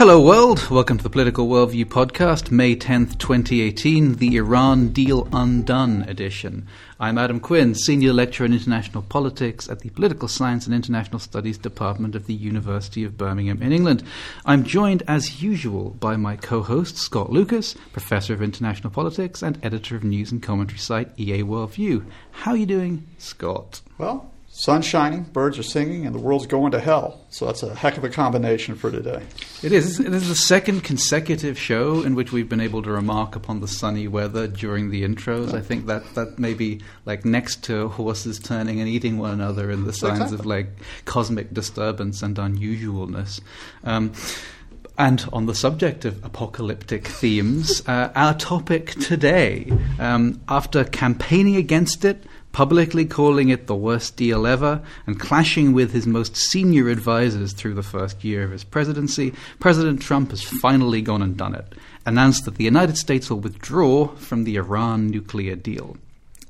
Hello, world. Welcome to the Political Worldview podcast, May 10th, 2018, the Iran Deal Undone edition. I'm Adam Quinn, Senior Lecturer in International Politics at the Political Science and International Studies Department of the University of Birmingham in England. I'm joined, as usual, by my co host, Scott Lucas, Professor of International Politics and Editor of news and commentary site EA Worldview. How are you doing, Scott? Well, sun's shining, birds are singing, and the world's going to hell. So that's a heck of a combination for today. It is. This is the second consecutive show in which we've been able to remark upon the sunny weather during the intros. I think that that may be like next to horses turning and eating one another in the signs exactly. of like cosmic disturbance and unusualness. Um, and on the subject of apocalyptic themes, uh, our topic today, um, after campaigning against it, publicly calling it the worst deal ever, and clashing with his most senior advisors through the first year of his presidency, President Trump has finally gone and done it, announced that the United States will withdraw from the Iran nuclear deal.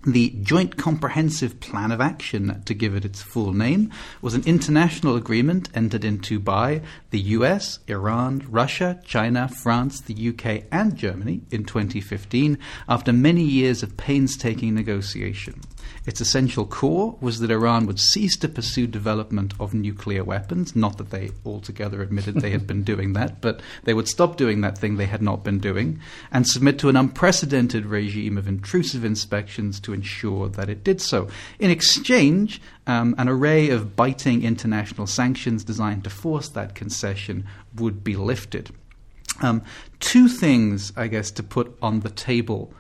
The Joint Comprehensive Plan of Action, to give it its full name, was an international agreement entered into by the US, Iran, Russia, China, France, the UK, and Germany in 2015 after many years of painstaking negotiation. Its essential core was that Iran would cease to pursue development of nuclear weapons, not that they altogether admitted they had been doing that, but they would stop doing that thing they had not been doing, and submit to an unprecedented regime of intrusive inspections to ensure that it did so. In exchange, um, an array of biting international sanctions designed to force that concession would be lifted. Um, two things, I guess, to put on the table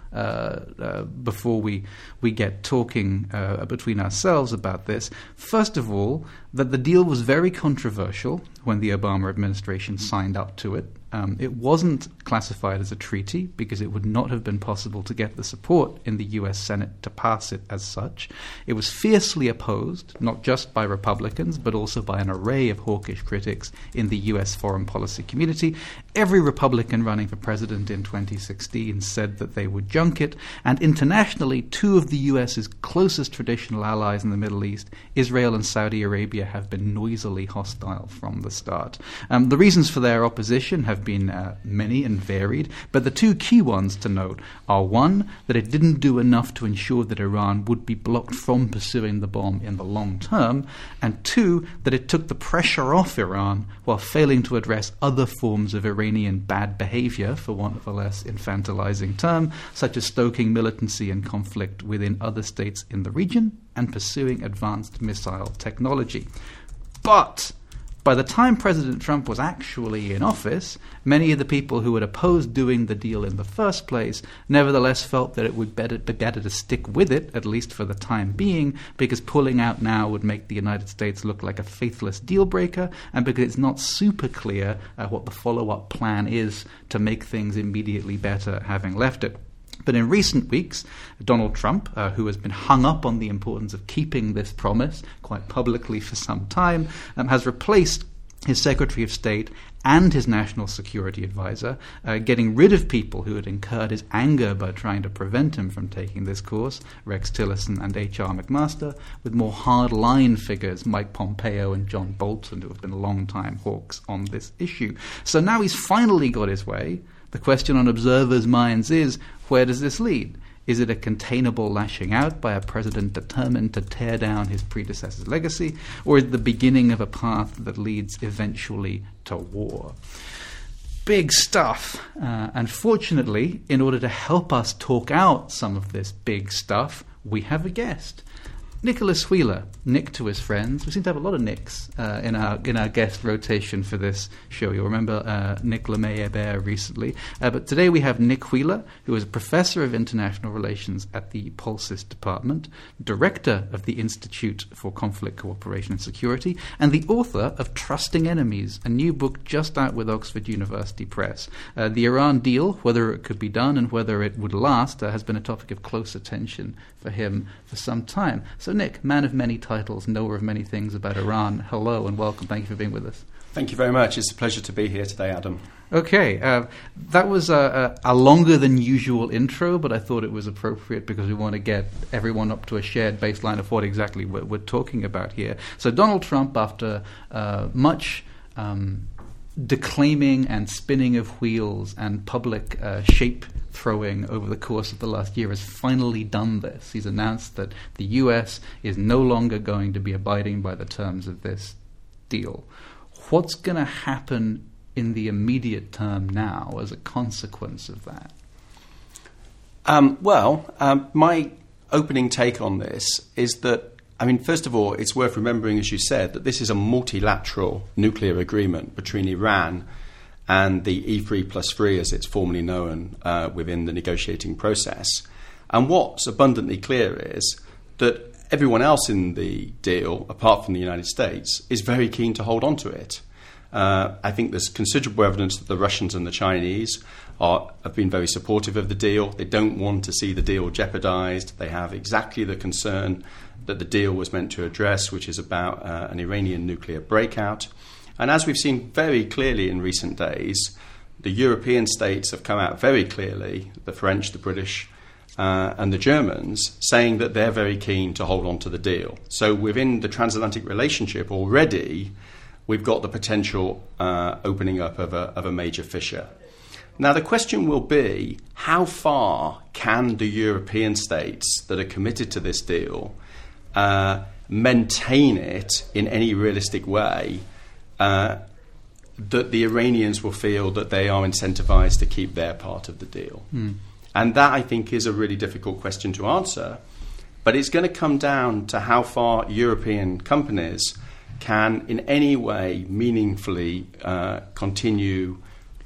before we we get talking uh, between ourselves about this. First of all, that the deal was very controversial when the Obama administration signed up to it. Um, it wasn't classified as a treaty because it would not have been possible to get the support in the U.S. Senate to pass it as such. It was fiercely opposed, not just by Republicans, but also by an array of hawkish critics in the U.S. foreign policy community. Every Republican running for president in 2016 said that they would junk it, and internationally, two of the U.S.'s closest traditional allies in the Middle East, Israel and Saudi Arabia, have been noisily hostile from the start. Um, the reasons for their opposition have been uh, many and varied, but the two key ones to note are one, that it didn't do enough to ensure that Iran would be blocked from pursuing the bomb in the long term, and two, that it took the pressure off Iran while failing to address other forms of Iranian bad behavior, for want of a less infantilizing term, such as stoking militancy and conflict within other states in the region and pursuing advanced missile technology. But by the time President Trump was actually in office, many of the people who had opposed doing the deal in the first place nevertheless felt that it would be better to stick with it, at least for the time being, because pulling out now would make the United States look like a faithless deal breaker, and because it's not super clear uh, what the follow up plan is to make things immediately better having left it. But in recent weeks, Donald Trump, uh, who has been hung up on the importance of keeping this promise quite publicly for some time, um, has replaced his Secretary of State and his National Security Advisor, uh, getting rid of people who had incurred his anger by trying to prevent him from taking this course, Rex Tillerson and H.R. McMaster, with more hard-line figures, Mike Pompeo and John Bolton, who have been long-time hawks on this issue. So now he's finally got his way. The question on observers' minds is where does this lead? Is it a containable lashing out by a president determined to tear down his predecessor's legacy, or is it the beginning of a path that leads eventually to war? Big stuff. Uh, and fortunately, in order to help us talk out some of this big stuff, we have a guest. Nicholas Wheeler, Nick to his friends. We seem to have a lot of Nicks uh, in our in our guest rotation for this show. You'll remember uh, Nick LeMay recently, uh, but today we have Nick Wheeler, who is a professor of international relations at the POLSIS Department, director of the Institute for Conflict Cooperation and Security, and the author of Trusting Enemies, a new book just out with Oxford University Press. Uh, the Iran deal, whether it could be done and whether it would last, uh, has been a topic of close attention for him for some time. So, Nick, man of many titles, knower of many things about Iran, hello and welcome. Thank you for being with us. Thank you very much. It's a pleasure to be here today, Adam. Okay, uh, that was a, a, longer than usual intro, but I thought it was appropriate because we want to get everyone up to a shared baseline of what exactly we're, we're talking about here. So, Donald Trump, after uh, much um, declaiming and spinning of wheels and public uh, shape throwing over the course of the last year has finally done this. He's announced that the US is no longer going to be abiding by the terms of this deal. What's going to happen in the immediate term now as a consequence of that? Um, well, um, my opening take on this is that, I mean, first of all, it's worth remembering, as you said, that this is a multilateral nuclear agreement between Iran and the E3 plus 3, as it's formally known uh, within the negotiating process. And what's abundantly clear is that everyone else in the deal, apart from the United States, is very keen to hold on to it. Uh, I think there's considerable evidence that the Russians and the Chinese are, have been very supportive of the deal. They don't want to see the deal jeopardized. They have exactly the concern that the deal was meant to address, which is about uh, an Iranian nuclear breakout. And as we've seen very clearly in recent days, the European states have come out very clearly, the French, the British, uh, and the Germans, saying that they're very keen to hold on to the deal. So within the transatlantic relationship already, we've got the potential uh, opening up of a, of a major fissure. Now, the question will be how far can the European states that are committed to this deal uh, maintain it in any realistic way uh, that the Iranians will feel that they are incentivized to keep their part of the deal? Mm. And that, I think, is a really difficult question to answer. But it's going to come down to how far European companies can, in any way, meaningfully uh, continue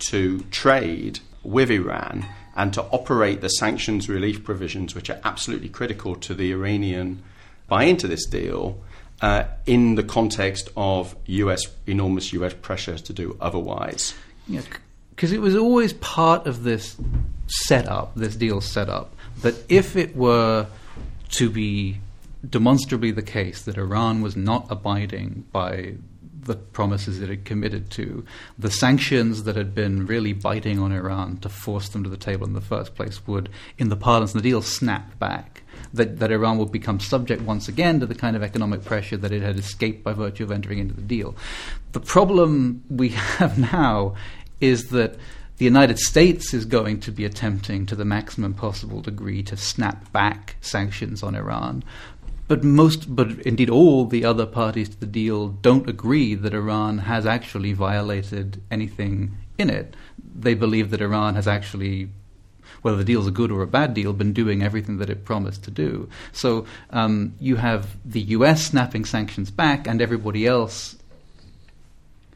to trade with Iran and to operate the sanctions relief provisions, which are absolutely critical to the Iranian buy into this deal. Uh, in the context of US enormous US pressure to do otherwise. Yeah, because it was always part of this setup, this deal setup, that if it were to be demonstrably the case that Iran was not abiding by the promises it had committed to, the sanctions that had been really biting on Iran to force them to the table in the first place would, in the parlance of the deal, snap back. That, that Iran would become subject once again to the kind of economic pressure that it had escaped by virtue of entering into the deal. The problem we have now is that the United States is going to be attempting to the maximum possible degree to snap back sanctions on Iran. But most, but indeed all the other parties to the deal don't agree that Iran has actually violated anything in it. They believe that Iran has actually whether the deal's a good or a bad deal, been doing everything that it promised to do. So um, you have the US snapping sanctions back, and everybody else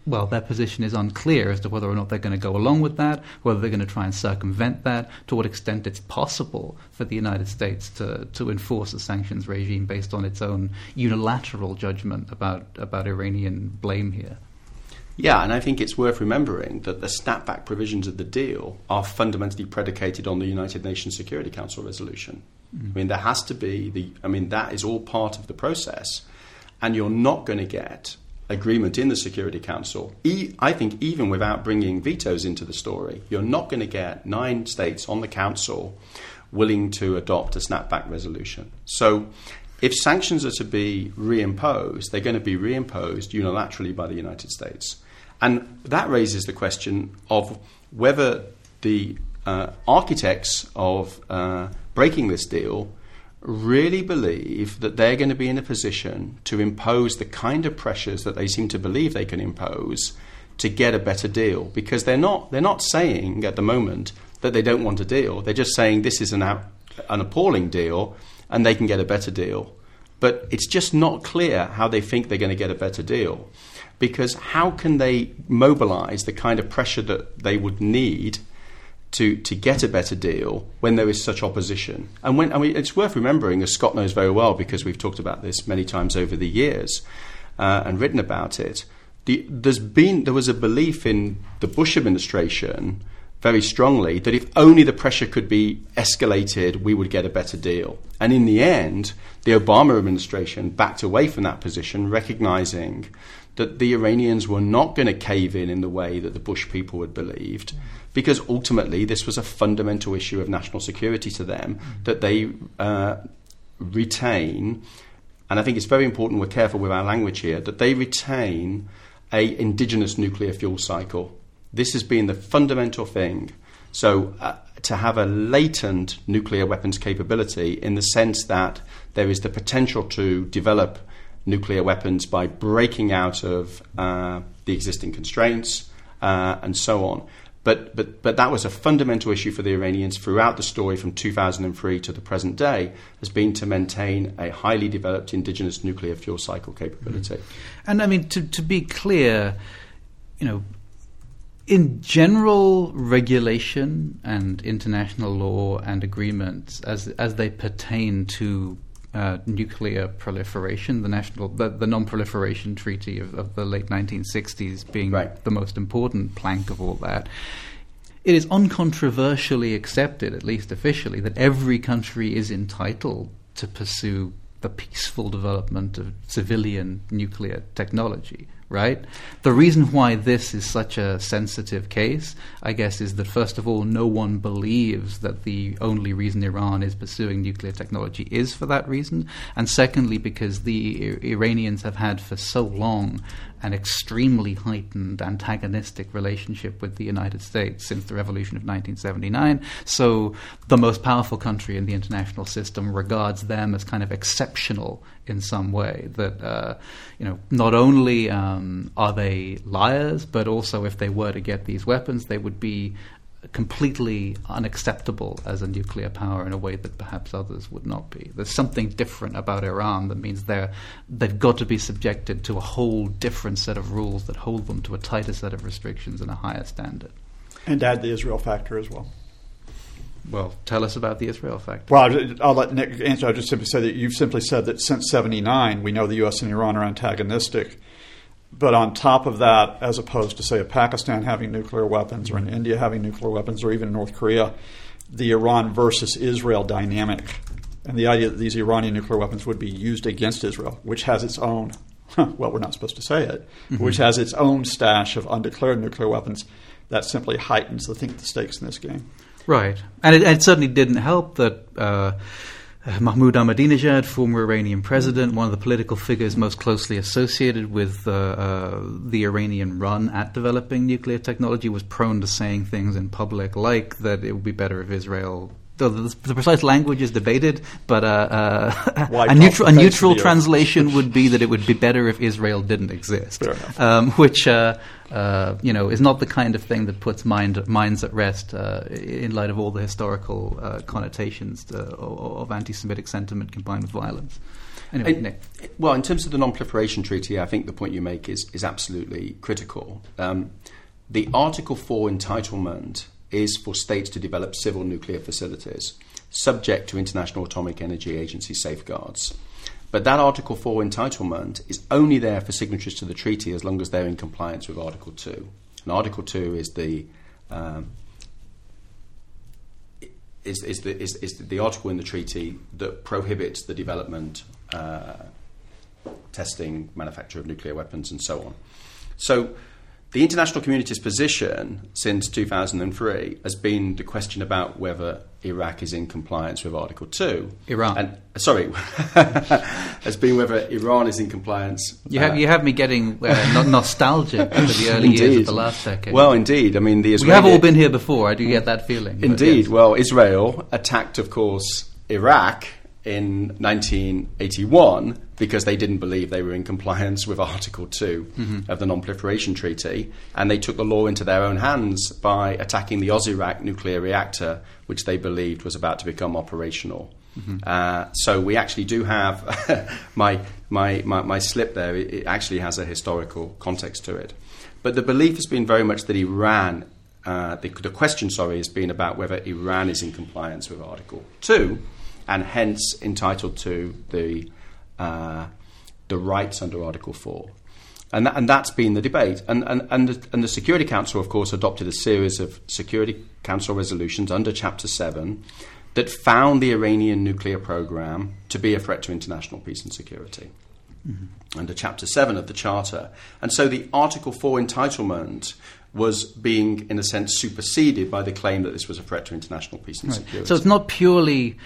well, their position is unclear as to whether or not they're going to go along with that, whether they're going to try and circumvent that, to what extent it's possible for the United States to, to enforce a sanctions regime based on its own unilateral judgment about, about Iranian blame here. Yeah, and I think it's worth remembering that the snapback provisions of the deal are fundamentally predicated on the United Nations Security Council resolution. Mm. I mean, there has to be the, I mean, that is all part of the process. And you're not going to get agreement in the Security Council, e- I think even without bringing vetoes into the story, you're not going to get nine states on the Council willing to adopt a snapback resolution. So if sanctions are to be reimposed, they're going to be reimposed unilaterally by the United States. And that raises the question of whether the uh, architects of uh, breaking this deal really believe that they're going to be in a position to impose the kind of pressures that they seem to believe they can impose to get a better deal. Because they're not they're not saying at the moment that they don't want a deal. They're just saying this is an an appalling deal and they can get a better deal. But it's just not clear how they think they're going to get a better deal. Because how can they mobilize the kind of pressure that they would need to, to get a better deal when there is such opposition. And when I mean, it's worth remembering, as Scott knows very well, because we've talked about this many times over the years uh, and written about it. The, there's been there was a belief in the Bush administration very strongly that if only the pressure could be escalated, we would get a better deal. And in the end, the Obama administration backed away from that position, recognizing that the Iranians were not going to cave in in the way that the Bush people had believed, because ultimately this was a fundamental issue of national security to them that they uh, retain. And I think it's very important we're careful with our language here that they retain a indigenous nuclear fuel cycle. This has been the fundamental thing. So, uh, to have a latent nuclear weapons capability in the sense that there is the potential to develop nuclear weapons by breaking out of uh, the existing constraints uh, and so on. But, but, but that was a fundamental issue for the Iranians throughout the story from 2003 to the present day, has been to maintain a highly developed indigenous nuclear fuel cycle capability. Mm-hmm. And I mean, to, to be clear, you know, in general, regulation and international law and agreements, as as they pertain to uh, nuclear proliferation, the national, the, the non-proliferation treaty of, of, the late 1960s being right. the most important plank of all that. It is uncontroversially accepted, at least officially, that every country is entitled to pursue the peaceful development of civilian nuclear technology right? The reason why this is such a sensitive case, I guess, is that first of all, no one believes that the only reason Iran is pursuing nuclear technology is for that reason. And secondly, because the I- Iranians have had for so long an extremely heightened antagonistic relationship with the United States since the revolution of 1979. So the most powerful country in the international system regards them as kind of exceptional in some way. That uh, you know, not only um, are they liars, but also if they were to get these weapons, they would be completely unacceptable as a nuclear power in a way that perhaps others would not be. There's something different about Iran that means they're they've got to be subjected to a whole different set of rules that hold them to a tighter set of restrictions and a higher standard. And add the Israel factor as well. Well, tell us about the Israel factor. Well, I'll let Nick answer. I'll just simply say that you've simply said that since 79, we know the U.S. and Iran are antagonistic but on top of that, as opposed to, say, a Pakistan having nuclear weapons or an India having nuclear weapons or even North Korea, the Iran versus Israel dynamic and the idea that these Iranian nuclear weapons would be used against Israel, which has its own, well, we're not supposed to say it, mm-hmm. which has its own stash of undeclared nuclear weapons, that simply heightens the, think, the stakes in this game. Right. And it, it certainly didn't help that. Uh, Mahmoud Ahmadinejad, former Iranian president, one of the political figures most closely associated with uh, uh, the Iranian run at developing nuclear technology, was prone to saying things in public like that it would be better if Israel the, the, the, precise language is debated, but uh, uh, a neutral, a neutral translation would be that it would be better if Israel didn't exist, um, which uh, uh, you know is not the kind of thing that puts mind, minds at rest uh, in light of all the historical uh, connotations of, of, anti-Semitic sentiment combined with violence. Anyway, and, Nick. Well, in terms of the non-proliferation treaty, I think the point you make is is absolutely critical. Um, the Article Four entitlement is for states to develop civil nuclear facilities, subject to International Atomic Energy Agency safeguards. But that Article 4 entitlement is only there for signatories to the treaty as long as they're in compliance with Article 2. And Article 2 is the um, is, is, the, is, is the article in the treaty that prohibits the development, uh, testing, manufacture of nuclear weapons, and so on. So the international community's position since 2003 has been the question about whether Iraq is in compliance with Article 2. Iran. And, sorry, has been whether Iran is in compliance. You have, uh, you have me getting uh, nostalgic for the early years of the last decade. Well, indeed. I mean, the Israeli... We have all been here before. I do get that feeling. Indeed. Yes. Well, Israel attacked, of course, Iraq in 1981 because they didn't believe they were in compliance with Article 2 mm-hmm. of the Non Proliferation Treaty. And they took the law into their own hands by attacking the Osirak nuclear reactor, which they believed was about to become operational. Mm-hmm. Uh, so we actually do have my, my, my, my, slip there, it, it, actually has a historical context to it. But the belief has been very much that Iran, uh, the, the question, sorry, has been about whether Iran is in compliance with Article 2 and hence entitled to the uh, the rights under Article Four. And, that, and that's been the debate. And, and, and, the, and the Security Council, of course, adopted a series of Security Council resolutions under Chapter 7 that found the Iranian nuclear program to be a threat to international peace and security. Mm-hmm. Under Chapter 7 of the Charter. And so the Article 4 entitlement was being, in a sense, superseded by the claim that this was a threat to international peace and right. security. So it's not purely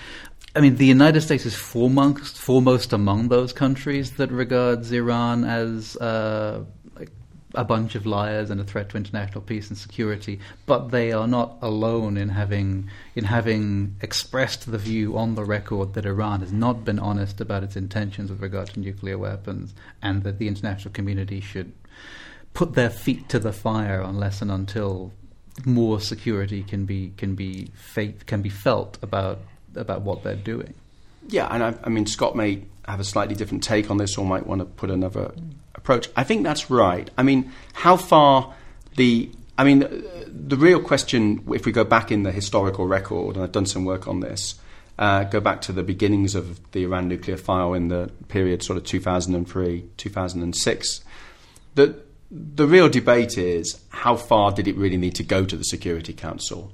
I mean, the United States is foremost, foremost among those countries that regards Iran as uh, a bunch of liars and a threat to international peace and security, but they are not alone in having in having expressed the view on the record that Iran has not been honest about its intentions with regard to nuclear weapons, and that the international community should put their feet to the fire unless and until more security can be can be faith, can be felt about about what they're doing. Yeah, and I, I mean Scott may have a slightly different take on this, or might want to put another approach. I think that's right. I mean, how far the I mean, the real question, if we go back in the historical record, and I've done some work on this, uh, go back to the beginnings of the Iran nuclear file in the period sort of 2003, 2006, the, the real debate is how far did it really need to go to the Security Council?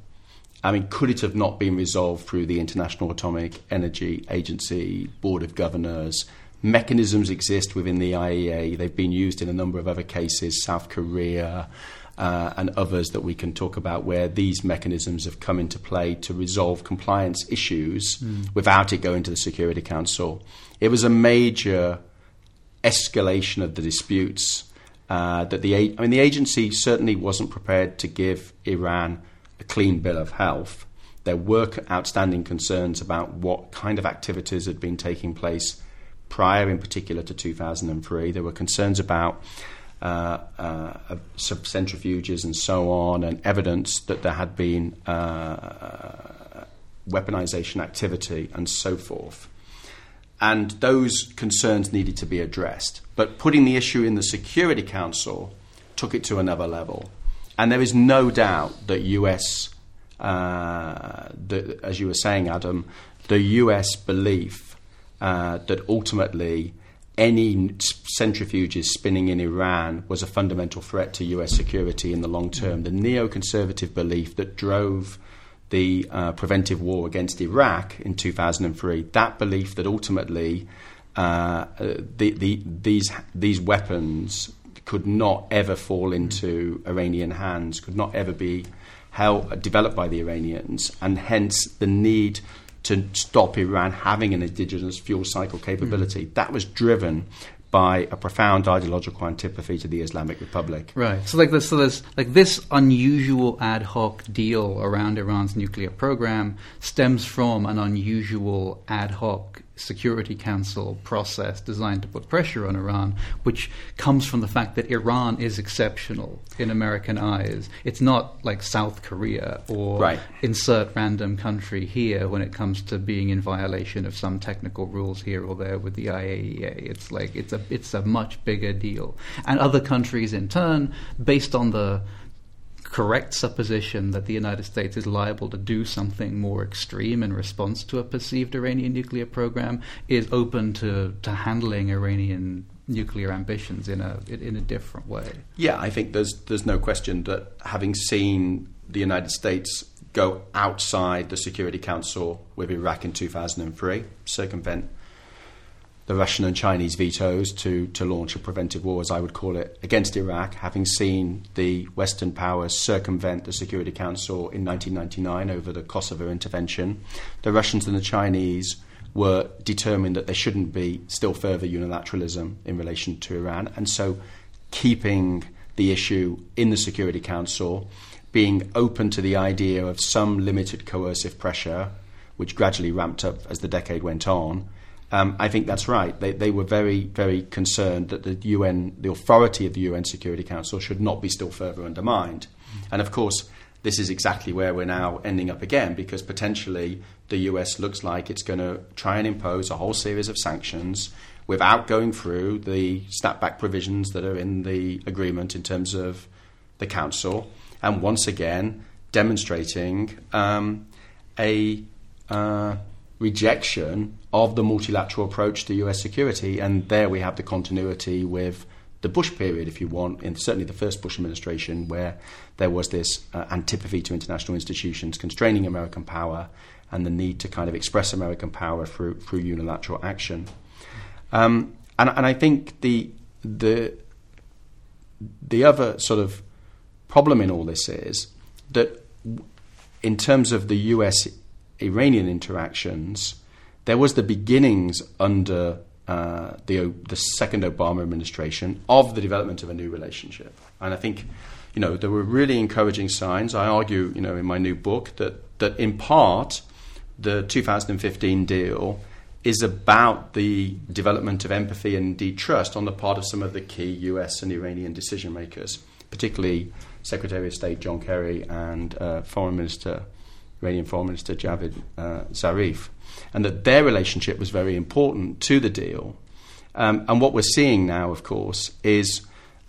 I mean, could it have not been resolved through the International Atomic Energy Agency, Board of Governors, mechanisms exist within the IAEA. They've been used in a number of other cases, South Korea uh, and others that we can talk about, where these mechanisms have come into play to resolve compliance issues mm. without it going to the Security Council. It was a major escalation of the disputes. Uh, that the I mean the agency certainly wasn't prepared to give Iran a clean bill of health. There were outstanding concerns about what kind of activities had been taking place prior, in particular, to 2003. There were concerns about uh, uh, centrifuges and so on, and evidence that there had been uh, weaponization activity and so forth. And those concerns needed to be addressed. But putting the issue in the Security Council took it to another level. And there is no doubt that US, uh, the, as you were saying, Adam, the US belief uh, that ultimately any centrifuges spinning in Iran was a fundamental threat to US security in the long term. The neoconservative belief that drove the uh, preventive war against Iraq in 2003, that belief that ultimately uh, the, the, these, these weapons could not ever fall into Iranian hands, could not ever be held, developed by the Iranians, and hence the need to stop Iran having an indigenous fuel cycle capability. Mm. That was driven by a profound ideological antipathy to the Islamic Republic. Right. So like this, so there's like this unusual ad hoc deal around Iran's nuclear program stems from an unusual ad hoc Security Council process designed to put pressure on Iran, which comes from the fact that Iran is exceptional in American eyes. It's not like South Korea or right. insert random country here when it comes to being in violation of some technical rules here or there with the IAEA. It's like it's a it's a much bigger deal. And other countries in turn, based on the correct supposition that the United States is liable to do something more extreme in response to a perceived Iranian nuclear program is open to, to handling Iranian nuclear ambitions in a in a different way. Yeah, I think there's there's no question that having seen the United States go outside the Security Council with Iraq in 2003, circumvent the Russian and Chinese vetoes to, to launch a preventive war, as I would call it, against Iraq, having seen the Western powers circumvent the Security Council in 1999 over the Kosovo intervention. The Russians and the Chinese were determined that there shouldn't be still further unilateralism in relation to Iran, and so keeping the issue in the Security Council, being open to the idea of some limited coercive pressure, which gradually ramped up as the decade went on um, I think that's right. They, they were very, very concerned that the UN, the authority of the UN Security Council, should not be still further undermined. And of course, this is exactly where we're now ending up again, because potentially the US looks like it's going to try and impose a whole series of sanctions without going through the snapback provisions that are in the agreement in terms of the Council, and once again demonstrating um, a uh, rejection of the multilateral approach to US security. And there we have the continuity with the Bush period, if you want, in certainly the first Bush administration, where there was this uh, antipathy to international institutions constraining American power and the need to kind of express American power through, through unilateral action. Um, and, and I think the, the, the other sort of problem in all this is that in terms of the US Iranian interactions, there was the beginnings under uh, the the second Obama administration of the development of a new relationship. And I think, you know, there were really encouraging signs. I argue, you know, in my new book that that in part the 2015 deal is about the development of empathy and indeed trust on the part of some of the key US and Iranian decision makers, particularly Secretary of State John Kerry and uh, Foreign Minister, Iranian Foreign Minister Javad uh, Zarif, and that their relationship was very important to the deal. Um, and what we're seeing now, of course, is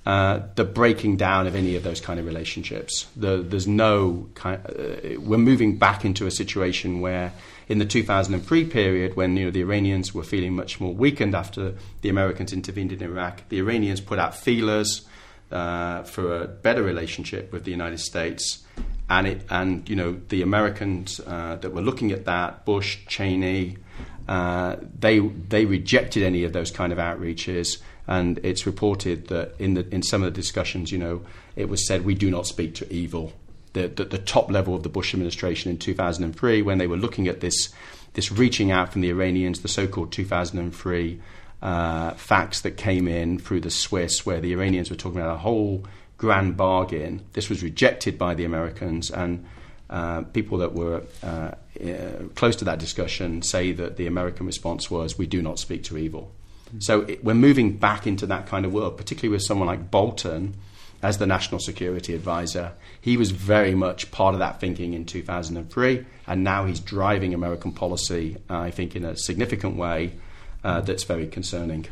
uh, the breaking down of any of those kind of relationships. The, there's no kind. Uh, we're moving back into a situation where, in the 2003 period, when you know the Iranians were feeling much more weakened after the Americans intervened in Iraq, the Iranians put out feelers uh, for a better relationship with the United States, and it and you know the Americans uh, that were looking at that, Bush, Cheney. Uh, they they rejected any of those kind of outreaches and it's reported that in the in some of the discussions, you know, it was said we do not speak to evil. The, the, the top level of the Bush administration in 2003, when they were looking at this this reaching out from the Iranians, the so-called 2003 uh, fax that came in through the Swiss, where the Iranians were talking about a whole grand bargain. This was rejected by the Americans, and uh, people that were uh, uh close to that discussion say that the American response was, "We do not speak to evil." So it, we're moving back into that kind of world, particularly with someone like Bolton as the national security advisor. He was very much part of that thinking in 2003, and now he's driving American policy, uh, I think, in a significant way uh, that's very concerning.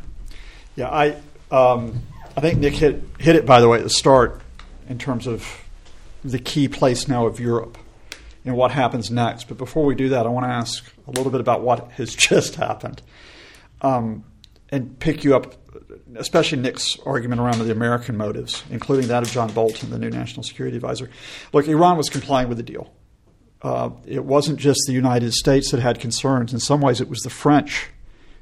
Yeah, I, um, I think Nick hit, hit it, by the way, at the start in terms of the key place now of Europe and what happens next. But before we do that, I want to ask a little bit about what has just happened. Um, and pick you up, especially Nick's argument around the American motives, including that of John Bolton, the new national security advisor. Look, Iran was complying with the deal. Uh, it wasn't just the United States that had concerns. In some ways, it was the French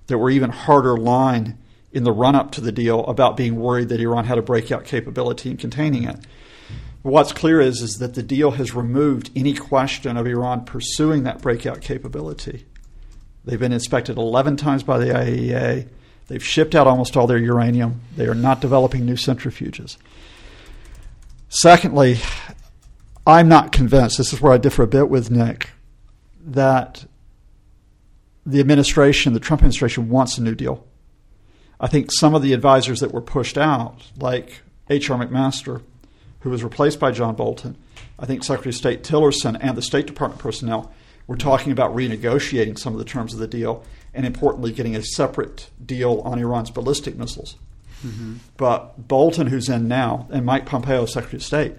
that were even harder line in the run up to the deal about being worried that Iran had a breakout capability in containing it. What's clear is, is that the deal has removed any question of Iran pursuing that breakout capability. They've been inspected 11 times by the IAEA. They've shipped out almost all their uranium. They are not developing new centrifuges. Secondly, I'm not convinced, this is where I differ a bit with Nick, that the administration, the Trump administration, wants a New Deal. I think some of the advisors that were pushed out, like H.R. McMaster, who was replaced by John Bolton, I think Secretary of State Tillerson and the State Department personnel were talking about renegotiating some of the terms of the deal and importantly, getting a separate deal on Iran's ballistic missiles. Mm-hmm. But Bolton, who's in now, and Mike Pompeo, Secretary of State,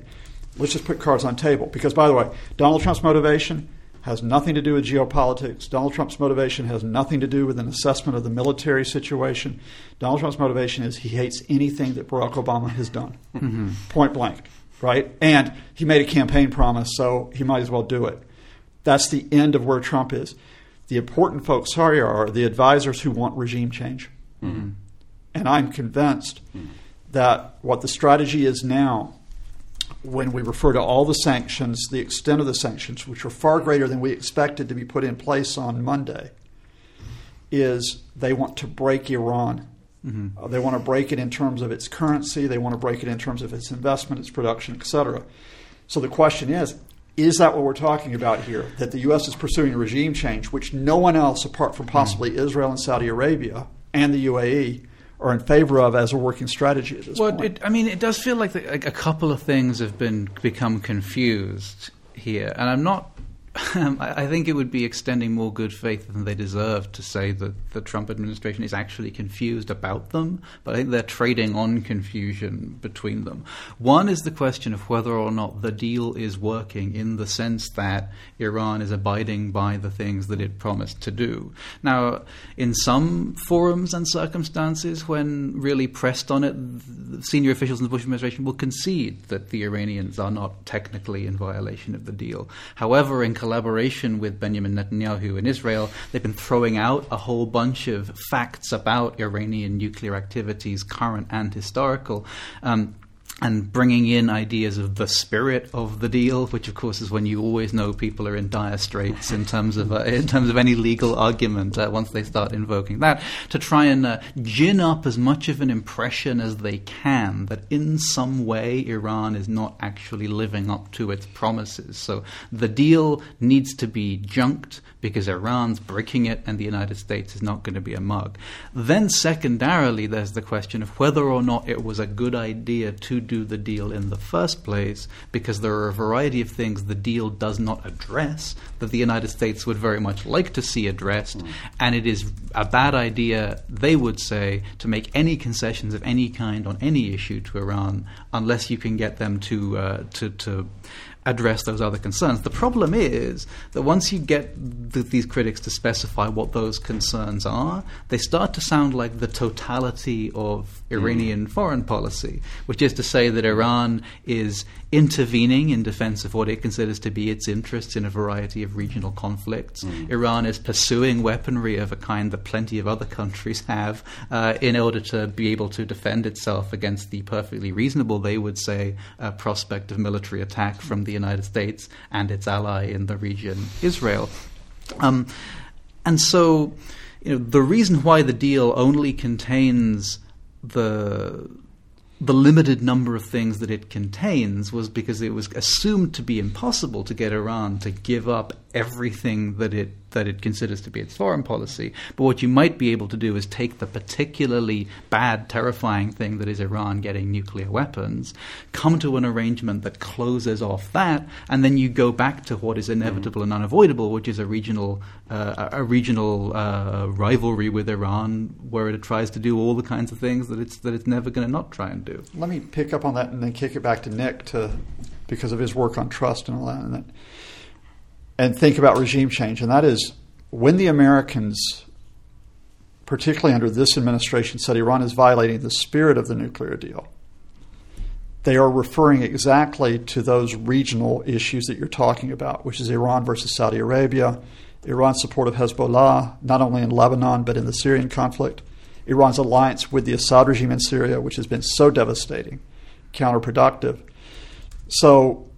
let's just put cards on table. Because, by the way, Donald Trump's motivation has nothing to do with geopolitics. Donald Trump's motivation has nothing to do with an assessment of the military situation. Donald Trump's motivation is he hates anything that Barack Obama has done, mm-hmm. point blank, right? And he made a campaign promise, so he might as well do it. That's the end of where Trump is. The important folks here are the advisors who want regime change. Mm-hmm. And I'm convinced mm-hmm. that what the strategy is now, when we refer to all the sanctions, the extent of the sanctions, which are far greater than we expected to be put in place on Monday, is they want to break Iran. Mm-hmm. Uh, they want to break it in terms of its currency. They want to break it in terms of its investment, its production, et cetera. So the question is is that what we're talking about here? That the U.S. is pursuing a regime change, which no one else, apart from possibly mm. Israel and Saudi Arabia and the UAE, are in favor of as a working strategy at this well, point? It, I mean, it does feel like, the, like a couple of things have been become confused here, and I'm not um, I think it would be extending more good faith than they deserve to say that the Trump administration is actually confused about them, but I think they're trading on confusion between them. One is the question of whether or not the deal is working in the sense that Iran is abiding by the things that it promised to do. Now, in some forums and circumstances, when really pressed on it, senior officials in the Bush administration will concede that the Iranians are not technically in violation of the deal. However, in collaboration with Benjamin Netanyahu in Israel, they've been throwing out a whole bunch of facts about Iranian nuclear activities, current and historical. Um, and bringing in ideas of the spirit of the deal, which of course is when you always know people are in dire straits in terms of uh, in terms of any legal argument uh, once they start invoking that, to try and uh, gin up as much of an impression as they can that in some way Iran is not actually living up to its promises. So the deal needs to be junked because Iran's breaking it and the United States is not going to be a mug. Then secondarily, there's the question of whether or not it was a good idea to do the deal in the first place, because there are a variety of things the deal does not address that the United States would very much like to see addressed, mm. and it is a bad idea, they would say, to make any concessions of any kind on any issue to Iran unless you can get them to uh, to to address those other concerns. The problem is that once you get the, these critics to specify what those concerns are, they start to sound like the totality of Iranian mm. foreign policy, which is to say that Iran is intervening in defense of what it considers to be its interests in a variety of regional conflicts. Mm. Iran is pursuing weaponry of a kind that plenty of other countries have uh, in order to be able to defend itself against the perfectly reasonable, they would say, uh, prospect of military attack from the United States and its ally in the region, Israel. Um, and so, you know, the reason why the deal only contains the the limited number of things that it contains was because it was assumed to be impossible to get Iran to give up everything that it that it considers to be its foreign policy. But what you might be able to do is take the particularly bad, terrifying thing that is Iran getting nuclear weapons, come to an arrangement that closes off that, and then you go back to what is inevitable and unavoidable, which is a regional uh, a regional uh, rivalry with Iran, where it tries to do all the kinds of things that it's that it's never going to not try and do. Let me pick up on that and then kick it back to Nick to because of his work on trust and all that. And think about regime change. And that is when the Americans, particularly under this administration, said Iran is violating the spirit of the nuclear deal, they are referring exactly to those regional issues that you're talking about, which is Iran versus Saudi Arabia, Iran's support of Hezbollah, not only in Lebanon but in the Syrian conflict, Iran's alliance with the Assad regime in Syria, which has been so devastating, counterproductive. So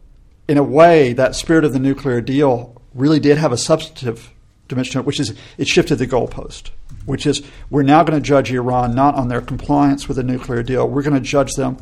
in a way, that spirit of the nuclear deal really did have a substantive dimension to it, which is it shifted the goalpost, which is we're now going to judge Iran not on their compliance with the nuclear deal, we're going to judge them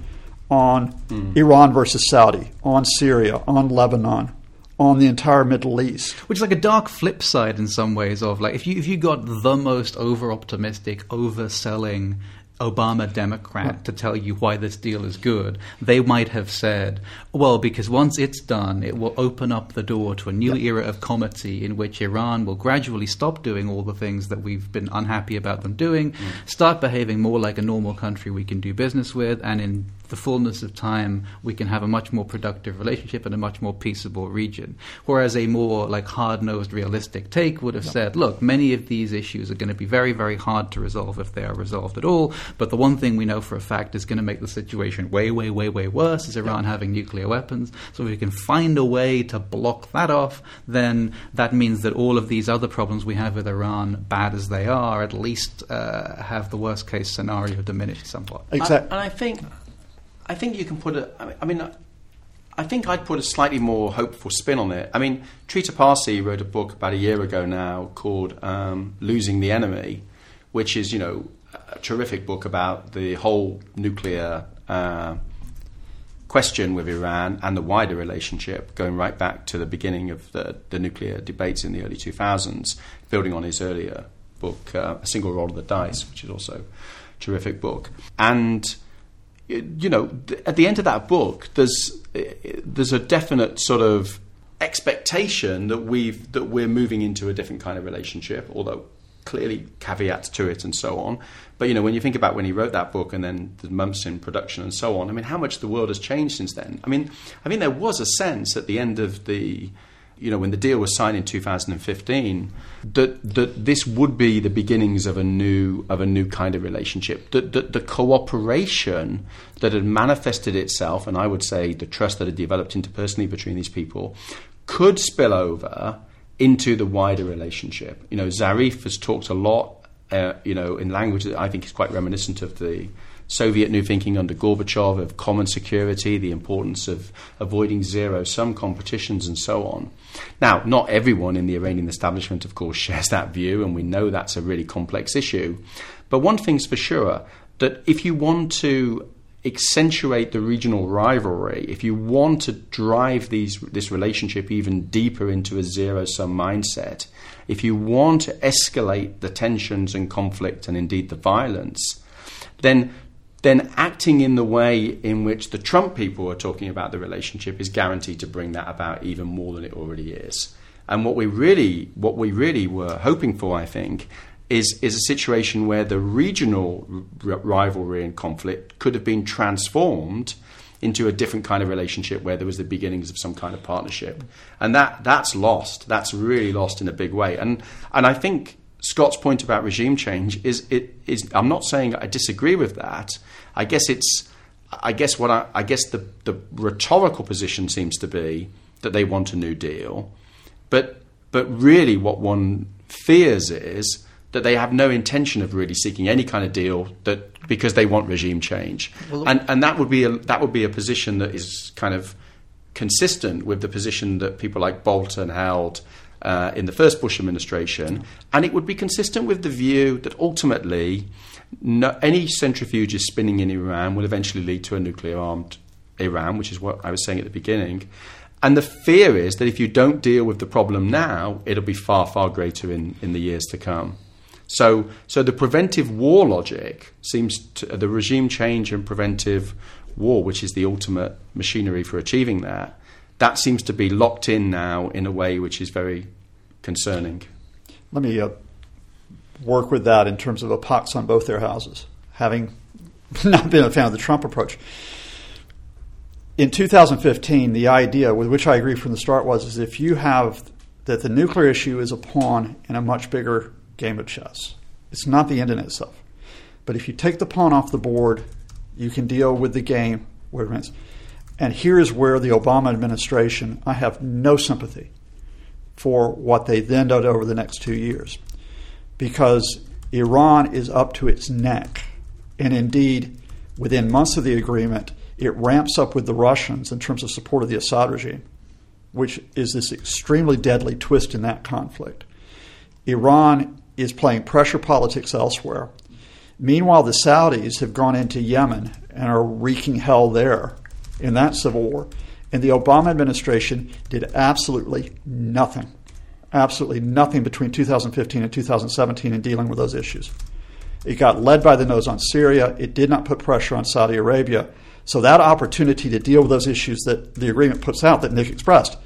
on mm. Iran versus Saudi, on Syria, on Lebanon, on the entire Middle East. Which is like a dark flip side in some ways of like if you if you got the most over optimistic, overselling Obama Democrat to tell you why this deal is good, they might have said, well, because once it's done, it will open up the door to a new era of comity in which Iran will gradually stop doing all the things that we've been unhappy about them doing, mm. start behaving more like a normal country we can do business with, and in the fullness of time, we can have a much more productive relationship and a much more peaceable region. Whereas a more like hard-nosed, realistic take would have said, look, many of these issues are going to be very, very hard to resolve if they are resolved at all. But the one thing we know for a fact is going to make the situation way, way, way, way worse is Iran yep. having nuclear weapons. So if we can find a way to block that off, then that means that all of these other problems we have with Iran, bad as they are, at least uh, have the worst case scenario diminished somewhat. Exactly. And I think I think you can put a. I mean, I think I'd put a slightly more hopeful spin on it. I mean, Trita Parsi wrote a book about a year ago now called um, "Losing the Enemy," which is you know a terrific book about the whole nuclear. Uh, question with Iran and the wider relationship, going right back to the beginning of the, the nuclear debates in the early 2000s, building on his earlier book, uh, A Single Roll of the Dice, which is also a terrific book. And you know, at the end of that book, there's there's a definite sort of expectation that we've that we're moving into a different kind of relationship, although clearly caveats to it and so on. But you know, when you think about when he wrote that book and then the months in production and so on, I mean, how much the world has changed since then. I mean, I mean, there was a sense at the end of the you know, when the deal was signed in 2015, that that this would be the beginnings of a new of a new kind of relationship. That, that the cooperation that had manifested itself, and I would say the trust that had developed interpersonally between these people, could spill over into the wider relationship. You know, Zarif has talked a lot, uh, you know, in language that I think is quite reminiscent of the Soviet new thinking under Gorbachev of common security, the importance of avoiding zero sum competitions, and so on. Now, not everyone in the Iranian establishment, of course, shares that view, and we know that's a really complex issue. But one thing's for sure that if you want to accentuate the regional rivalry, if you want to drive these, this relationship even deeper into a zero sum mindset, if you want to escalate the tensions and conflict and indeed the violence, then then acting in the way in which the Trump people are talking about the relationship is guaranteed to bring that about even more than it already is. And what we really, what we really were hoping for, I think, is, is a situation where the regional r- rivalry and conflict could have been transformed into a different kind of relationship where there was the beginnings of some kind of partnership. And that, that's lost. That's really lost in a big way. And, and I think Scott's point about regime change is, it, is I'm not saying I disagree with that. I guess it's, I guess what I, I guess the, the rhetorical position seems to be that they want a new deal. But, but really what one fears is that they have no intention of really seeking any kind of deal that because they want regime change, well, and and that would be a, that would be a position that is kind of consistent with the position that people like Bolton held. Uh, in the first Bush administration, and it would be consistent with the view that ultimately no, any centrifuges spinning in Iran will eventually lead to a nuclear armed Iran, which is what I was saying at the beginning. And the fear is that if you don't deal with the problem now, it'll be far, far greater in, in the years to come. So, so the preventive war logic seems to, the regime change and preventive war, which is the ultimate machinery for achieving that, that seems to be locked in now in a way which is very concerning. Let me uh, work with that in terms of a pox on both their houses, having not been a fan of the Trump approach. In 2015, the idea with which I agree from the start was is if you have that the nuclear issue is a pawn in a much bigger game of chess. It's not the end in itself. But if you take the pawn off the board, you can deal with the game where it ends. And here is where the Obama administration, I have no sympathy for what they then did over the next two years. Because Iran is up to its neck. And indeed, within months of the agreement, it ramps up with the Russians in terms of support of the Assad regime, which is this extremely deadly twist in that conflict. Iran is playing pressure politics elsewhere. Meanwhile, the Saudis have gone into Yemen and are wreaking hell there in that civil war. And the Obama administration did absolutely nothing, absolutely nothing between 2015 and 2017 in dealing with those issues. It got led by the nose on Syria. It did not put pressure on Saudi Arabia. So that opportunity to deal with those issues that the agreement puts out that Nick expressed,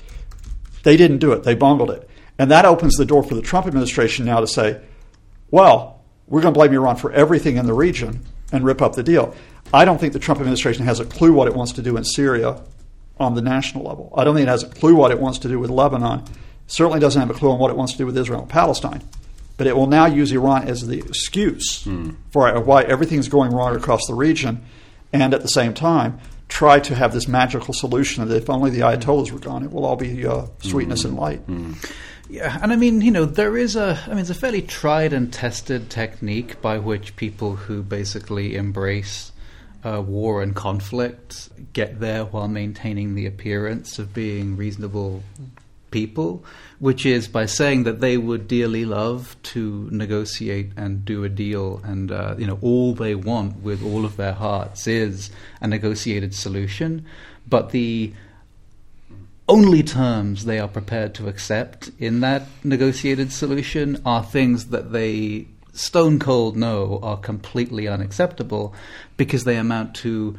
they didn't do it. They bungled it. And that opens the door for the Trump administration now to say, well, we're going to blame Iran for everything in the region and rip up the deal. I don't think the Trump administration has a clue what it wants to do in Syria on the national level. I don't think it has a clue what it wants to do with Lebanon. It certainly doesn't have a clue on what it wants to do with Israel and Palestine. But it will now use Iran as the excuse mm. for why everything's going wrong across the region, and at the same time, try to have this magical solution that if only the Ayatollahs were gone, it will all be uh, sweetness mm. and light. Mm. Yeah, and I mean, you know, there is a, I mean, it's a fairly tried and tested technique by which people who basically embrace uh, war and conflict get there while maintaining the appearance of being reasonable people, which is by saying that they would dearly love to negotiate and do a deal, and uh, you know, all they want with all of their hearts is a negotiated solution, but the only terms they are prepared to accept in that negotiated solution are things that they stone cold know are completely unacceptable because they amount to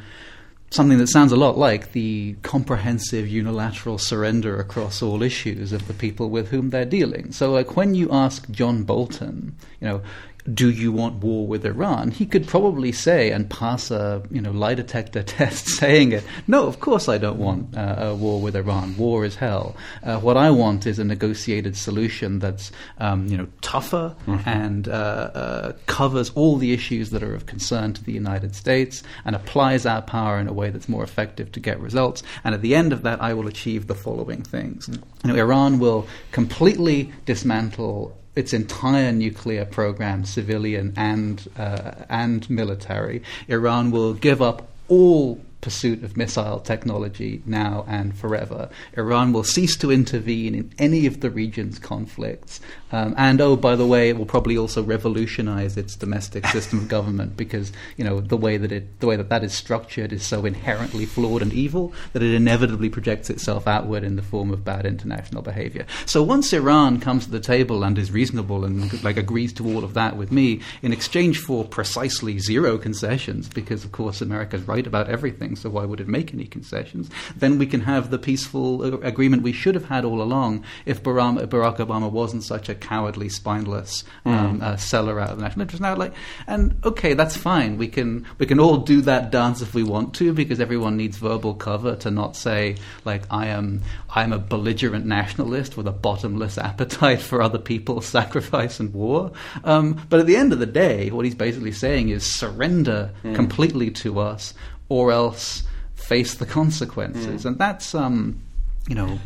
something that sounds a lot like the comprehensive unilateral surrender across all issues of the people with whom they're dealing. So, like when you ask John Bolton, you know, do you want war with Iran? He could probably say and pass a you know lie detector test saying it. No, of course I don't want uh, a war with Iran. War is hell. Uh, what I want is a negotiated solution that's um, you know tougher mm-hmm. and uh, uh, covers all the issues that are of concern to the United States and applies our power in a way that's more effective to get results. And at the end of that, I will achieve the following things. Mm-hmm. You know, Iran will completely dismantle its entire nuclear program, civilian and uh, and military. Iran will give up all pursuit of missile technology now and forever. Iran will cease to intervene in any of the region's conflicts. Um, and oh, by the way, it will probably also revolutionize its domestic system of government because you know the way that it, the way that that is structured is so inherently flawed and evil that it inevitably projects itself outward in the form of bad international behavior. So once Iran comes to the table and is reasonable and like agrees to all of that with me in exchange for precisely zero concessions, because of course America's right about everything, so why would it make any concessions? Then we can have the peaceful agreement we should have had all along if Barack Obama wasn't such a cowardly, spineless um, mm. uh, seller out of the national interest. Now, like, and okay, that's fine. We can we can all do that dance if we want to, because everyone needs verbal cover to not say like I am I'm a belligerent nationalist with a bottomless appetite for other people's sacrifice and war. Um, but at the end of the day, what he's basically saying is surrender mm. completely to us, or else face the consequences. Mm. And that's um, you know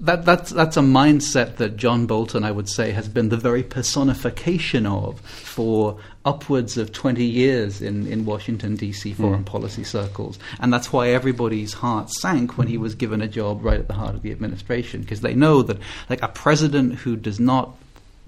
that, that's, that's a mindset that John Bolton, I would say, has been the very personification of for upwards of 20 years in, in Washington, D.C. foreign mm. policy circles. And that's why everybody's heart sank when he was given a job right at the heart of the administration, because they know that like a president who does not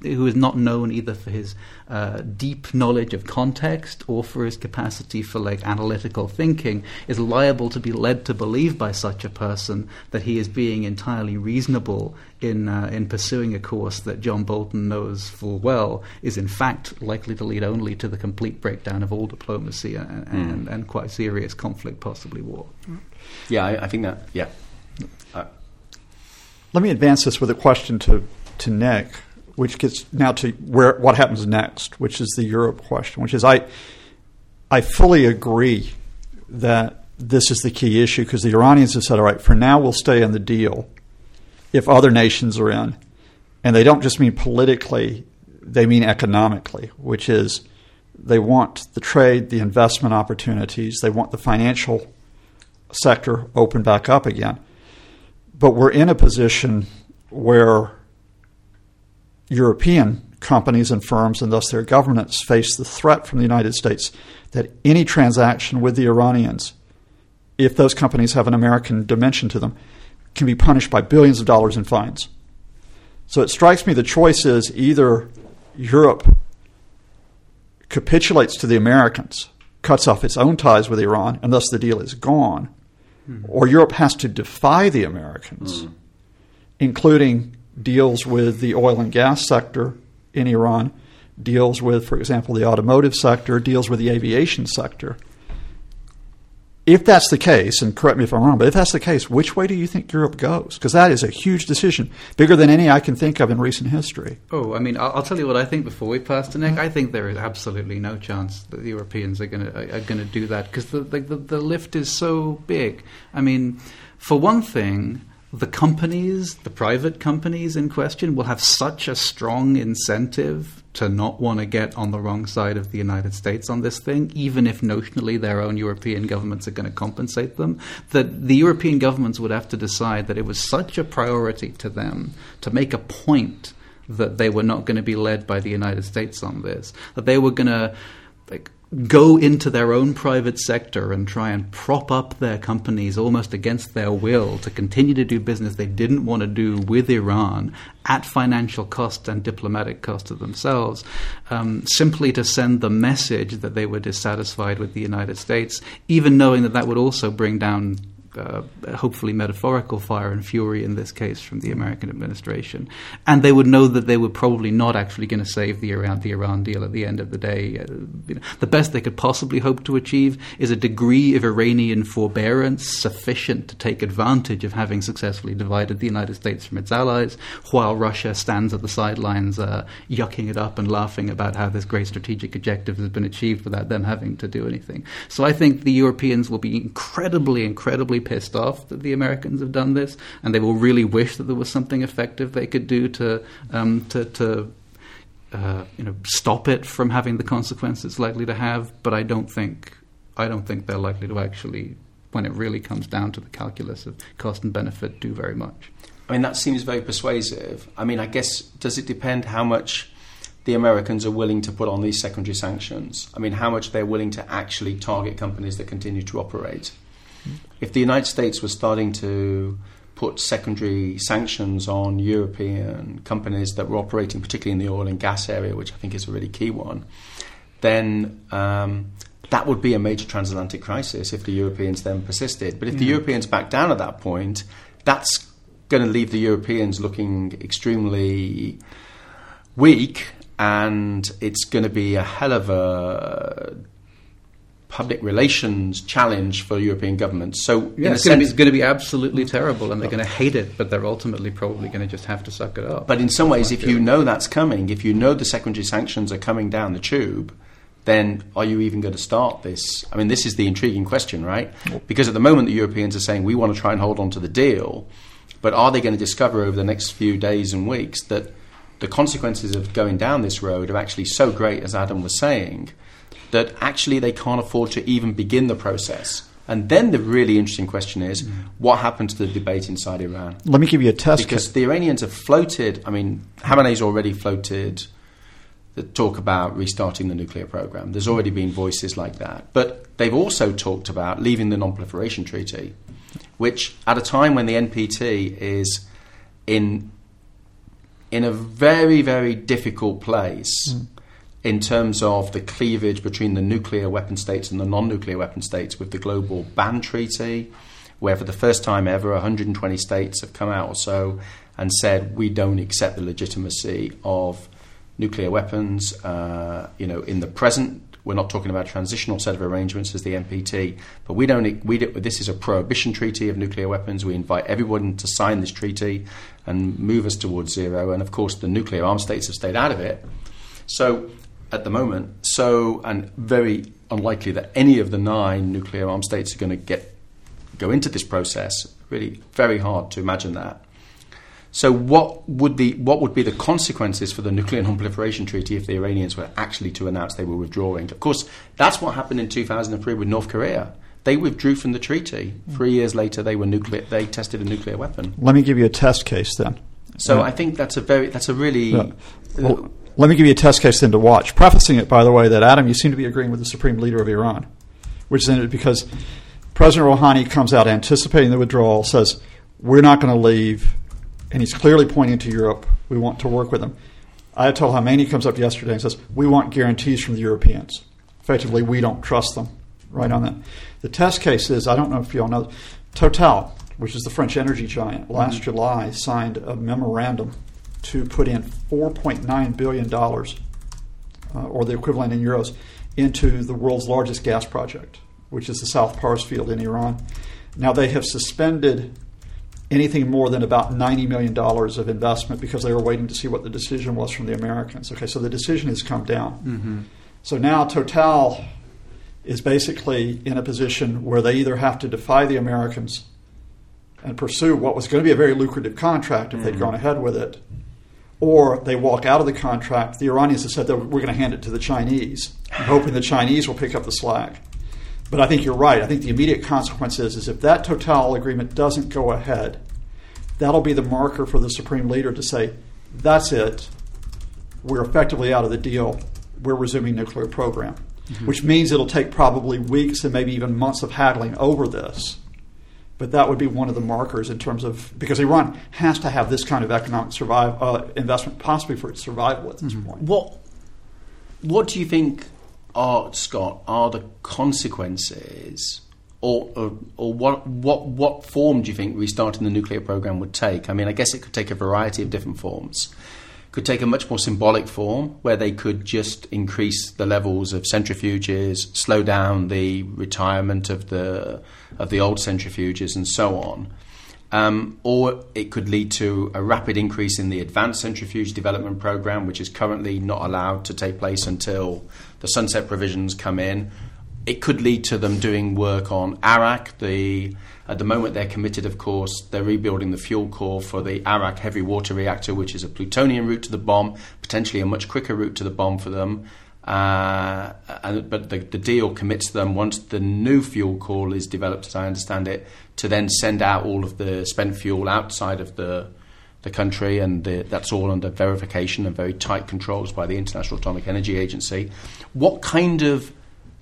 who is not known either for his uh, deep knowledge of context or for his capacity for like analytical thinking is liable to be led to believe by such a person that he is being entirely reasonable in uh, in pursuing a course that John Bolton knows full well is in fact likely to lead only to the complete breakdown of all diplomacy and, mm. and, and quite serious conflict, possibly war. Yeah, I, I think that. Yeah. Uh, Let me advance this with a question to to Nick which gets now to where what happens next, which is the Europe question, which is I I fully agree that this is the key issue because the Iranians have said, all right, for now we'll stay in the deal if other nations are in. And they don't just mean politically, they mean economically, which is they want the trade, the investment opportunities, they want the financial sector open back up again. But we're in a position where European companies and firms, and thus their governments, face the threat from the United States that any transaction with the Iranians, if those companies have an American dimension to them, can be punished by billions of dollars in fines. So it strikes me the choice is either Europe capitulates to the Americans, cuts off its own ties with Iran, and thus the deal is gone, mm. or Europe has to defy the Americans, mm. including deals with the oil and gas sector in Iran, deals with, for example, the automotive sector, deals with the aviation sector. If that's the case, and correct me if I'm wrong, but if that's the case, which way do you think Europe goes? Because that is a huge decision, bigger than any I can think of in recent history. Oh, I mean, I'll, I'll tell you what I think before we pass to Nick. I think there is absolutely no chance that the Europeans are going to are going to do that because the, the the lift is so big. I mean, for one thing, the companies, the private companies in question, will have such a strong incentive to not want to get on the wrong side of the United States on this thing, even if notionally their own European governments are going to compensate them, that the European governments would have to decide that it was such a priority to them to make a point that they were not going to be led by the United States on this, that they were going to like go into their own private sector and try and prop up their companies almost against their will to continue to do business they didn't want to do with Iran at financial cost and diplomatic cost to themselves, um, simply to send the message that they were dissatisfied with the United States, even knowing that that would also bring down uh, hopefully metaphorical fire and fury in this case from the American administration. And they would know that they were probably not actually going to save the Iran, the Iran deal at the end of the day. Uh, you know, the best they could possibly hope to achieve is a degree of Iranian forbearance sufficient to take advantage of having successfully divided the United States from its allies, while Russia stands at the sidelines uh, yucking it up and laughing about how this great strategic objective has been achieved without them having to do anything. So I think the Europeans will be incredibly, incredibly pissed off that the Americans have done this, and they will really wish that there was something effective they could do to um, to, to uh, you know stop it from having the consequences it's likely to have. But I don't think I don't think they're likely to actually, when it really comes down to the calculus of cost and benefit, do very much. I mean, that seems very persuasive. I mean, I guess does it depend how much the Americans are willing to put on these secondary sanctions. I mean, how much they're willing to actually target companies that continue to operate. If the United States was starting to put secondary sanctions on European companies that were operating, particularly in the oil and gas area, which I think is a really key one, then um, that would be a major transatlantic crisis if the Europeans then persisted. But if the Europeans back down at that point, that's going to leave the Europeans looking extremely weak, and it's going to be a hell of a public relations challenge for European governments. So, yeah, it's it's going, to be, absolutely terrible, and they're going to hate it, but they're ultimately probably going to just have to suck it up. But in some ways, if you know that's coming, if you know the secondary sanctions are coming down the tube, then are you even going to start this? I mean, this is the intriguing question, right? Because at the moment, the Europeans are saying we want to try and hold on to the deal, but are they going to discover over the next few days and weeks that the consequences of going down this road are actually so great, as Adam was saying, that actually they can't afford to even begin the process? And then the really interesting question is, mm. what happened to the debate inside Iran? Let me give you a test. Because the Iranians have floated, I mean, Khamenei's already floated that talk about restarting the nuclear program. There's already been voices like that. But they've also talked about leaving the Non Proliferation Treaty, which at a time when the NPT is in, in a very, very difficult place. Mm. In terms of the cleavage between the nuclear weapon states and the non nuclear weapon states, with the Global Ban Treaty, where for the first time ever 120 states have come out or so and said we don't accept the legitimacy of nuclear weapons. Uh, you know, in the present, we're not talking about a transitional set of arrangements as the NPT, but we don't. We do, this is a prohibition treaty of nuclear weapons. We invite everyone to sign this treaty and move us towards zero. And of course, the nuclear armed states have stayed out of it. So, at the moment, so and very unlikely that any of the nine nuclear armed states are going to get go into this process. Really, very hard to imagine that. So, what would the what would be the consequences for the nuclear non-proliferation treaty if the Iranians were actually to announce they were withdrawing? Of course, that's what happened in 2003 with North Korea. They withdrew from the treaty. Three years later, they were nuclear. They tested a nuclear weapon. Let me give you a test case then. So, I think that's a very that's a really. Yeah. Well, let me give you a test case then to watch. Prefacing it, by the way, that Adam, you seem to be agreeing with the supreme leader of Iran, which is because President Rouhani comes out anticipating the withdrawal, says we're not going to leave and he's clearly pointing to Europe. We want to work with them. Ayatollah Khamenei comes up yesterday and says, We want guarantees from the Europeans. Effectively, we don't trust them. Right on that. The test case is I don't know if you all know, Total, which is the French energy giant, last mm-hmm. July signed a memorandum to put in $4.9 billion, uh, or the equivalent in euros, into the world's largest gas project, which is the South Pars field in Iran. Now, they have suspended anything more than about $90 million of investment because they were waiting to see what the decision was from the Americans. Okay, so the decision has come down. Mm-hmm. So now Total is basically in a position where they either have to defy the Americans and pursue what was going to be a very lucrative contract if mm-hmm. they'd gone ahead with it, or they walk out of the contract. The Iranians have said that we're going to hand it to the Chinese, I'm hoping the Chinese will pick up the slack. But I think you're right. I think the immediate consequence is, is if that Total agreement doesn't go ahead, that'll be the marker for the Supreme Leader to say, that's it. We're effectively out of the deal. We're resuming nuclear program, mm-hmm. which means it'll take probably weeks and maybe even months of haggling over this. But that would be one of the markers in terms of because Iran has to have this kind of economic survive, uh, investment possibly for its survival at this mm-hmm. point. What What do you think are, Scott, are the consequences, or, or, or, what, what, what form do you think restarting the nuclear program would take? I mean, I guess it could take a variety of different forms. Could take a much more symbolic form where they could just increase the levels of centrifuges, slow down the retirement of the of the old centrifuges, and so on. Um, or it could lead to a rapid increase in the advanced centrifuge development program, which is currently not allowed to take place until the sunset provisions come in. It could lead to them doing work on Arak. The at the moment they're committed, of course, they're rebuilding the fuel core for the Arak heavy water reactor, which is a plutonium route to the bomb, potentially a much quicker route to the bomb for them. Uh, and, but the, the, deal commits them once the new fuel core is developed, as I understand it, to then send out all of the spent fuel outside of the the country, and the, that's all under verification and very tight controls by the International Atomic Energy Agency. What kind of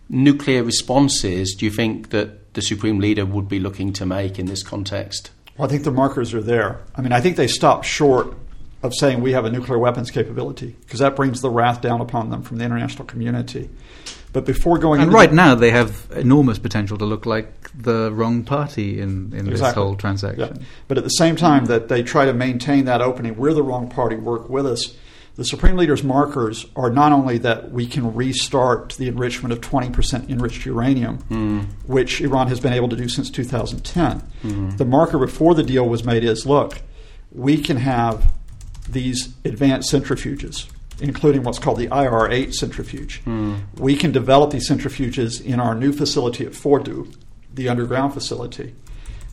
nuclear responses do you think that the Supreme Leader would be looking to make in this context? Well, I think the markers are there. I mean, I think they stop short of saying we have a nuclear weapons capability because that brings the wrath down upon them from the international community. But before going, and right the, now they have enormous potential to look like the wrong party in, in exactly. this whole transaction. Yeah. But at the same time that they try to maintain that opening, we're the wrong party. Work with us. The Supreme Leader's markers are not only that we can restart the enrichment of 20% enriched uranium, mm. which Iran has been able to do since 2010. Mm. The marker before the deal was made is look, we can have these advanced centrifuges, including what's called the IR 8 centrifuge. Mm. We can develop these centrifuges in our new facility at Fordow, the underground facility.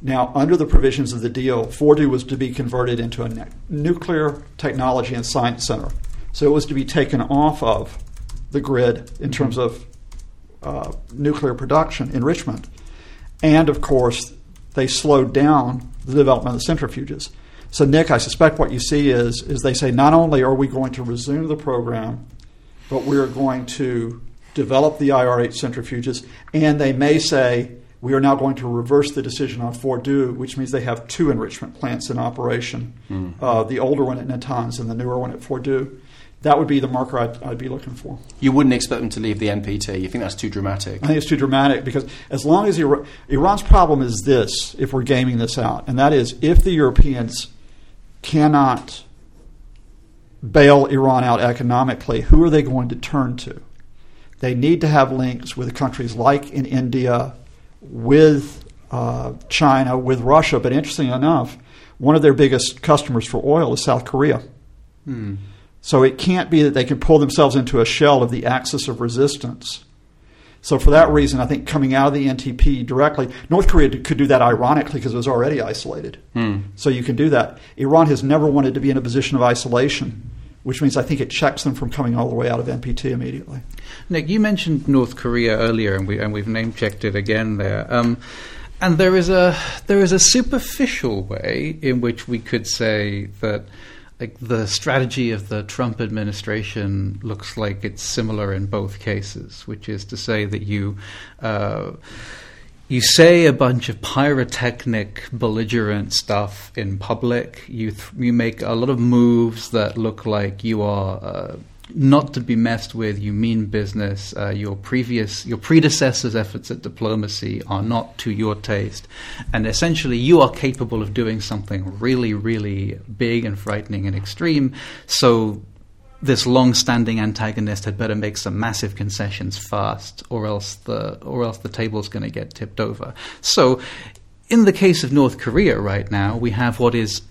Now, under the provisions of the deal, Fordow was to be converted into a nuclear technology and science center. So it was to be taken off of the grid in terms of uh, nuclear production, enrichment. And of course, they slowed down the development of the centrifuges. So, Nick, I suspect what you see is, is they say not only are we going to resume the program, but we're going to develop the IR 8 centrifuges, and they may say, we are now going to reverse the decision on Fordow, which means they have two enrichment plants in operation mm. uh, the older one at Natanz and the newer one at Fordow. That would be the marker I'd, I'd, be looking for. You wouldn't expect them to leave the NPT. You think that's too dramatic? I think it's too dramatic because as long as Iran, Iran's problem is this, if we're gaming this out, and that is if the Europeans cannot bail Iran out economically, who are they going to turn to? They need to have links with countries like in India, with uh, China, with Russia, but interesting enough, one of their biggest customers for oil is South Korea. Hmm. So it can't be that they can pull themselves into a shell of the axis of resistance. So for that reason, I think coming out of the NTP directly, North Korea could do that ironically because it was already isolated. Hmm. So you can do that. Iran has never wanted to be in a position of isolation which means I think it checks them from coming all the way out of NPT immediately. Nick, you mentioned North Korea earlier, and we and we've name checked it again there. Um, and there is a there is a superficial way in which we could say that like the strategy of the Trump administration looks like it's similar in both cases, which is to say that you. Uh, you say a bunch of pyrotechnic, belligerent stuff in public. You th- you make a lot of moves that look like you are uh, not to be messed with. You mean business. Uh, your previous your predecessors' efforts at diplomacy are not to your taste, and essentially you are capable of doing something really, really big and frightening and extreme. So this long-standing antagonist had better make some massive concessions fast, or else the or else the table's going to get tipped over. So, in the case of North Korea right now, we have what is,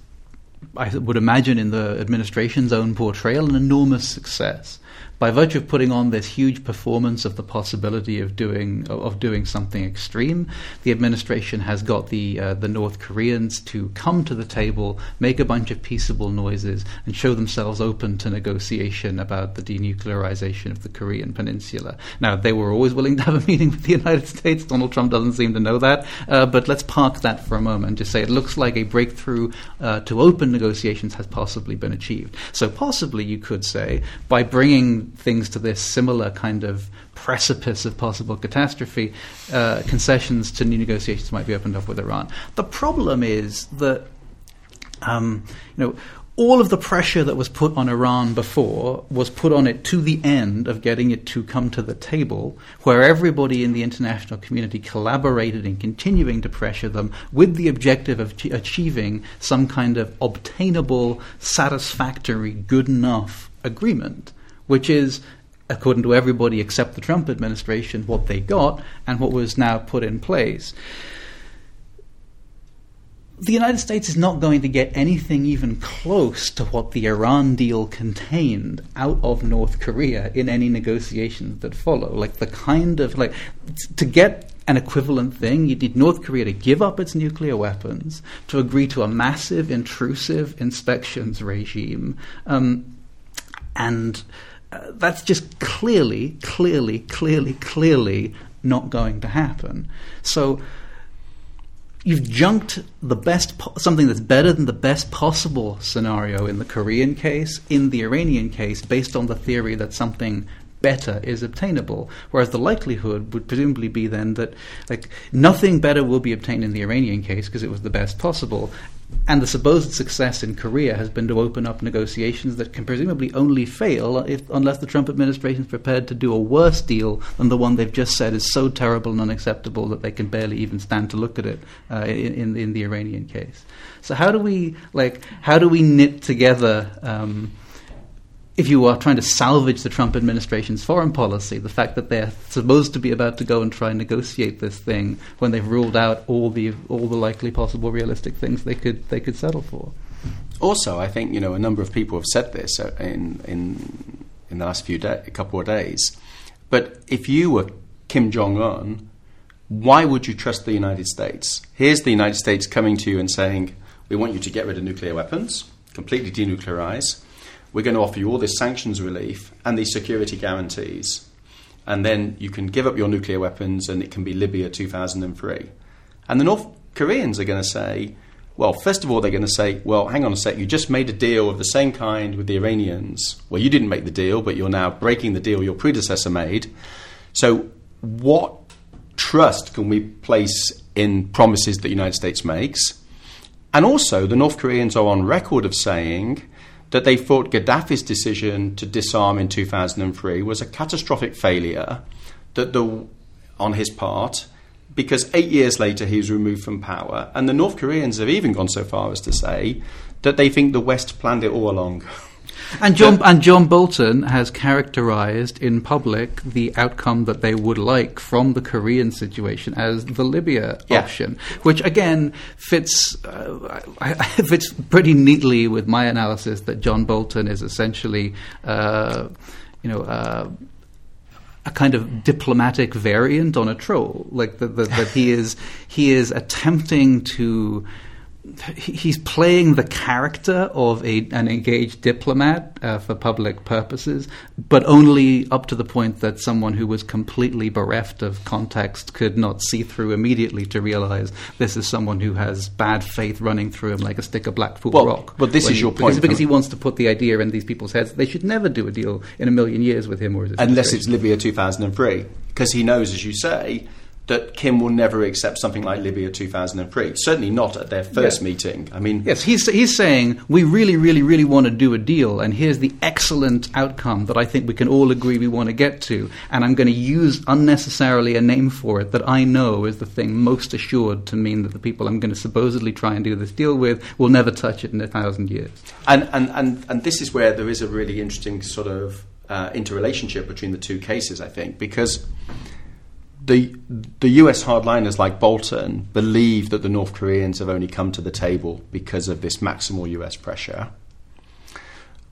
I would imagine, in the administration's own portrayal, an enormous success by virtue of putting on this huge performance of the possibility of doing of doing something extreme, the administration has got the uh, the North Koreans to come to the table, make a bunch of peaceable noises, and show themselves open to negotiation about the denuclearization of the Korean Peninsula. Now, they were always willing to have a meeting with the United States. Donald Trump doesn't seem to know that, uh, but let's park that for a moment and just say it looks like a breakthrough uh, to open negotiations has possibly been achieved. So, possibly you could say by bringing things to this similar kind of precipice of possible catastrophe, uh, concessions to new negotiations might be opened up with Iran. The problem is that, um, you know, all of the pressure that was put on Iran before was put on it to the end of getting it to come to the table, where everybody in the international community collaborated in continuing to pressure them with the objective of achieving some kind of obtainable, satisfactory, good enough agreement which is, according to everybody except the Trump administration, what they got and what was now put in place. The United States is not going to get anything even close to what the Iran deal contained out of North Korea in any negotiations that follow. Like the kind of like to get an equivalent thing, you need North Korea to give up its nuclear weapons, to agree to a massive, intrusive inspections regime, um, and that's just clearly, clearly, clearly, clearly not going to happen. So you've junked the best po- something that's better than the best possible scenario in the Korean case in the Iranian case based on the theory that something better is obtainable whereas the likelihood would presumably be then that like nothing better will be obtained in the Iranian case because it was the best possible and the supposed success in Korea has been to open up negotiations that can presumably only fail if, unless the Trump administration is prepared to do a worse deal than the one they've just said is so terrible and unacceptable that they can barely even stand to look at it uh, in, in, the Iranian case. So how do we like how do we knit together? Um, if you are trying to salvage the Trump administration's foreign policy, the fact that they're supposed to be about to go and try and negotiate this thing when they've ruled out all the all the likely possible realistic things they could they could settle for. Also, I think you know a number of people have said this uh, in in in the last few couple of days. But if you were Kim Jong Un, why would you trust the United States? Here's the United States coming to you and saying, "We want you to get rid of nuclear weapons, completely denuclearize." We're going to offer you all this sanctions relief and these security guarantees. And then you can give up your nuclear weapons and it can be Libya 2003. And the North Koreans are going to say, well, first of all, they're going to say, well, hang on a sec, you just made a deal of the same kind with the Iranians. Well, you didn't make the deal, but you're now breaking the deal your predecessor made. So, what trust can we place in promises that the United States makes? And also, the North Koreans are on record of saying that they thought Gaddafi's decision to disarm in 2003 was a catastrophic failure that the, on his part because eight years later he was removed from power. And the North Koreans have even gone so far as to say that they think the West planned it all along. And John, and John Bolton has characterized in public the outcome that they would like from the Korean situation as the Libya Yeah. option, which again fits uh, fits pretty neatly with my analysis that John Bolton is essentially, uh, you know. Uh, a kind of diplomatic variant on a troll, like that, he is he is attempting to he's playing the character of a, an engaged diplomat uh, for public purposes, but only up to the point that someone who was completely bereft of context could not see through immediately to realize this is someone who has bad faith running through him like a stick of Blackpool Well, rock. but this When is your because, point because from- he wants to put the idea in these people's heads that they should never do a deal in a million years with him or unless it's. Libya 2003, because he knows, as you say, that Kim will never accept something like Libya 2003. Certainly not at their first Yeah. meeting. I mean, Yes, he's, he's saying we really, really, really want to do a deal, and here's the excellent outcome that I think we can all agree we want to get to, and I'm going to use unnecessarily a name for it that I know is the thing most assured to mean that the people I'm going to supposedly try and do this deal with will never touch it in a thousand years. and, and, and, and this is where there is a really interesting sort of uh, interrelationship between the two cases, I think, because the the US hardliners like Bolton believe that the North Koreans have only come to the table because of this maximal US pressure.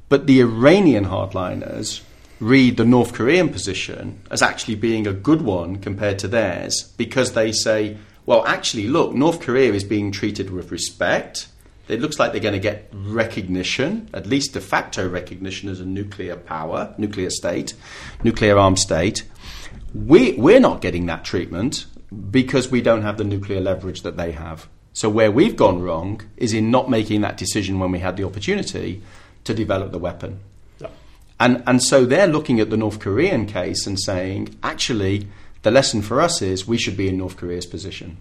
But the Iranian hardliners read the North Korean position as actually being a good one compared to theirs because they say, well, actually, look, North Korea is being treated with respect. It looks like they're going to get recognition, at least de facto recognition as a nuclear power, nuclear state, nuclear armed state. We, we're not getting that treatment because we don't have the nuclear leverage that they have. So, where we've gone wrong is in not making that decision when we had the opportunity to develop the weapon. Yeah. And, and so they're looking at the North Korean case and saying, actually, the lesson for us is we should be in North Korea's position.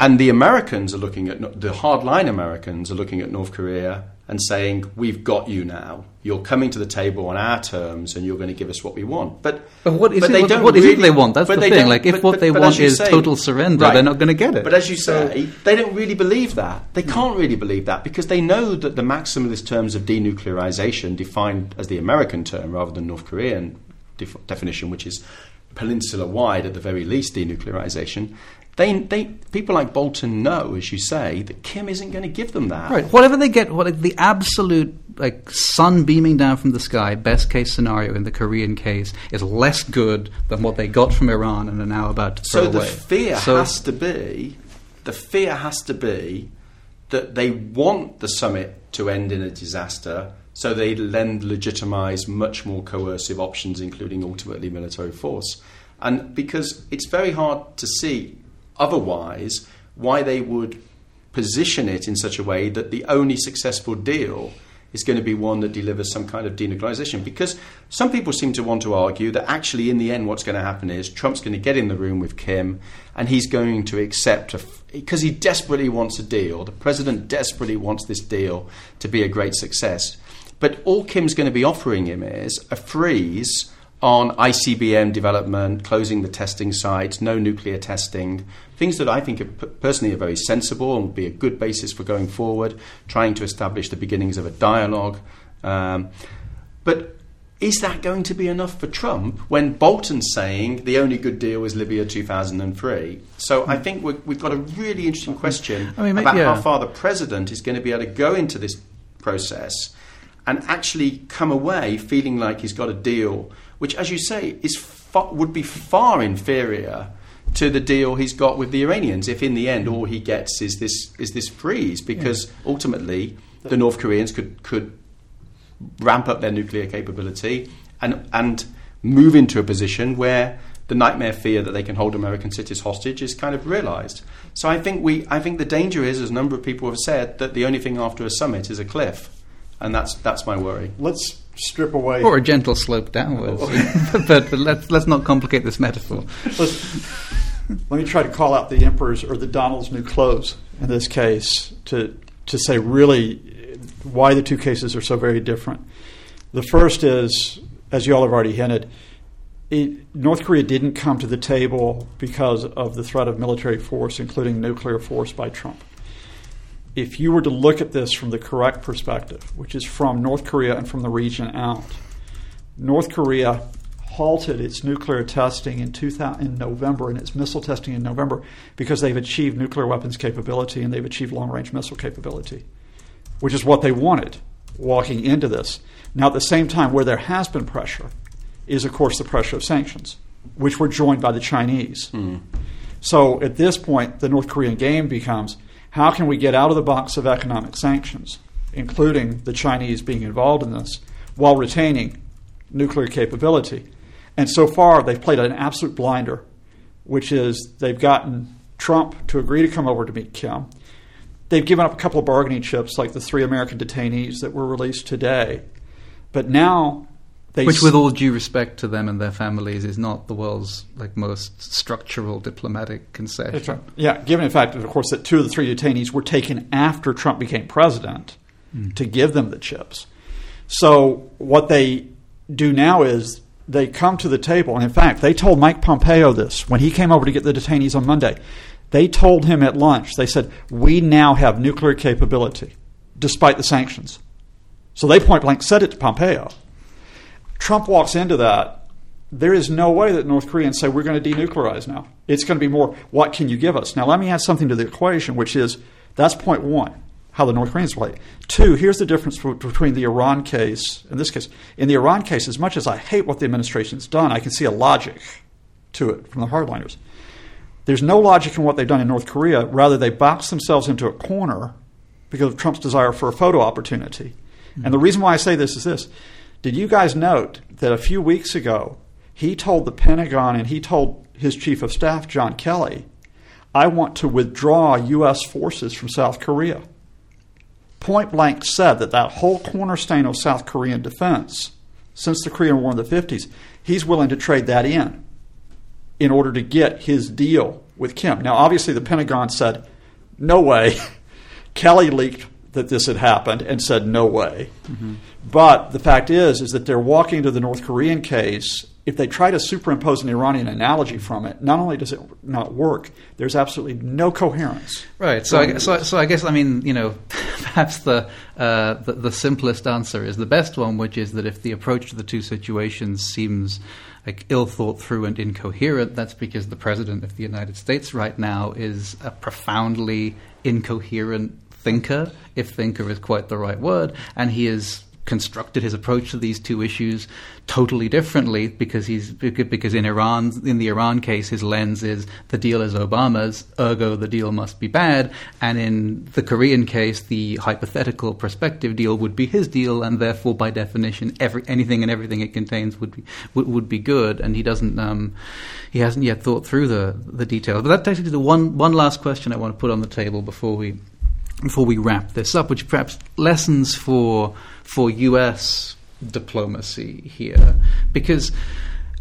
And the Americans are looking at, the hardline Americans are looking at North Korea and saying, we've got you now. You're coming to the table on our terms and you're going to give us what we want. But, But what is, but it, they what, don't what is it they want? That's the thing. Like, if but- what they but want is say- total surrender, Right. they're not going to get it. But as you So- say, they don't really believe that. They mm. can't really believe that because they know that the maximalist terms of denuclearization, defined as the American term rather than North Korean def- definition, which is peninsula wide at the very least denuclearization, they, they, people like Bolton know, as you say, that Kim isn't going to give them that. Right. Whatever they get, what the absolute like sun beaming down from the sky, best case scenario in the Korean case is less good than what they got from Iran and are now about to throw So the fear So- has to be, the fear has to be that they want the summit to end in a disaster, so they then legitimise much more coercive options, including ultimately military force. And because it's very hard to see otherwise why they would position it in such a way that the only successful deal is going to be one that delivers some kind of denuclearization. Because some people seem to want to argue that actually, in the end, what's going to happen is Trump's going to get in the room with Kim and he's going to accept, because he desperately wants a deal. The president desperately wants this deal to be a great success. But all Kim's going to be offering him is a freeze on ICBM development, closing the testing sites, no nuclear testing, things that I think are, personally are very sensible and would be a good basis for going forward, trying to establish the beginnings of a dialogue. Um, but is that going to be enough for Trump when Bolton's saying the only good deal was Libya 2003? So I think we have got a really interesting question I mean, about yeah. how far the president is going to be able to go into this process and actually come away feeling like he's got a deal which, as you say, is would be far inferior to the deal he's got with the Iranians. If in the end all he gets is this is this freeze, because yeah. ultimately the North Koreans could could ramp up their nuclear capability and and move into a position where the nightmare fear that they can hold American cities hostage is kind of realized. So I think we I think the danger is, as a number of people have said, that the only thing after a summit is a cliff, and that's that's my worry. Let's strip away. Or a gentle slope downwards. Oh, but, but, let's, let's not complicate this metaphor. let me try to call out the emperor's or the Donald's new clothes in this case to, to say really why the two cases are so very different. The first is, as you all have already hinted, it, North Korea didn't come to the table because of the threat of military force, including nuclear force by Trump if you were to look at this from the correct perspective, which is from North Korea and from the region out, North Korea halted its nuclear testing in, 2000, in November and its missile testing in November because they've achieved nuclear weapons capability and they've achieved long range missile capability, which is what they wanted walking into this. Now, at the same time, where there has been pressure is, of course, the pressure of sanctions, which were joined by the Chinese. Mm. So at this point, the North Korean game becomes how can we get out of the box of economic sanctions, including the Chinese being involved in this, while retaining nuclear capability? And so far, they've played an absolute blinder, which is they've gotten Trump to agree to come over to meet Kim. They've given up a couple of bargaining chips, like the three American detainees that were released today. But now they Which, with all due respect to them and their families, is not the world's like most structural diplomatic concession. Right. Yeah, given the fact, of course, that two of the three detainees were taken after Trump became president mm. to give them the chips. So what they do now is they come to the table, and in fact, they told Mike Pompeo this when he came over to get the detainees on Monday. They told him at lunch, they said, We now have nuclear capability, despite the sanctions. So they point blank said it to Pompeo. Trump walks into that, there is no way that North Koreans say we're going to denuclearize now. It's going to be more, what can you give us? Now, let me add something to the equation, which is that's point one, how the North Koreans play. Two, here's the difference between the Iran case and this case. In the Iran case, as much as I hate what the administration's done, I can see a logic to it from the hardliners. There's no logic in what they've done in North Korea. Rather, they box themselves into a corner because of Trump's desire for a photo opportunity. Mm-hmm. And the reason why I say this is this did you guys note that a few weeks ago he told the Pentagon and he told his chief of staff, John Kelly, I want to withdraw U.S. forces from South Korea? Point blank said that that whole cornerstone of South Korean defense since the Korean War in the 50s, he's willing to trade that in in order to get his deal with Kim. Now, obviously, the Pentagon said, no way. Kelly leaked that this had happened and said no way. Mm-hmm. But the fact is, is that they're walking to the North Korean case. If they try to superimpose an Iranian analogy from it, not only does it not work, there's absolutely no coherence. Right. So, I, so, so I guess I mean, you know, perhaps the, uh, the the simplest answer is the best one, which is that if the approach to the two situations seems like ill thought through and incoherent, that's because the president of the United States right now is a profoundly incoherent thinker, if thinker is quite the right word, and he is constructed his approach to these two issues totally differently because he's because in Iran in the Iran case his lens is the deal is Obama's ergo the deal must be bad. And in the Korean case the hypothetical prospective deal would be his deal and therefore by definition every anything and everything it contains would be would, would be good. And he doesn't um, he hasn't yet thought through the the details. But that takes me to the one one last question I want to put on the table before we before we wrap this up which perhaps lessons for for US diplomacy here. Because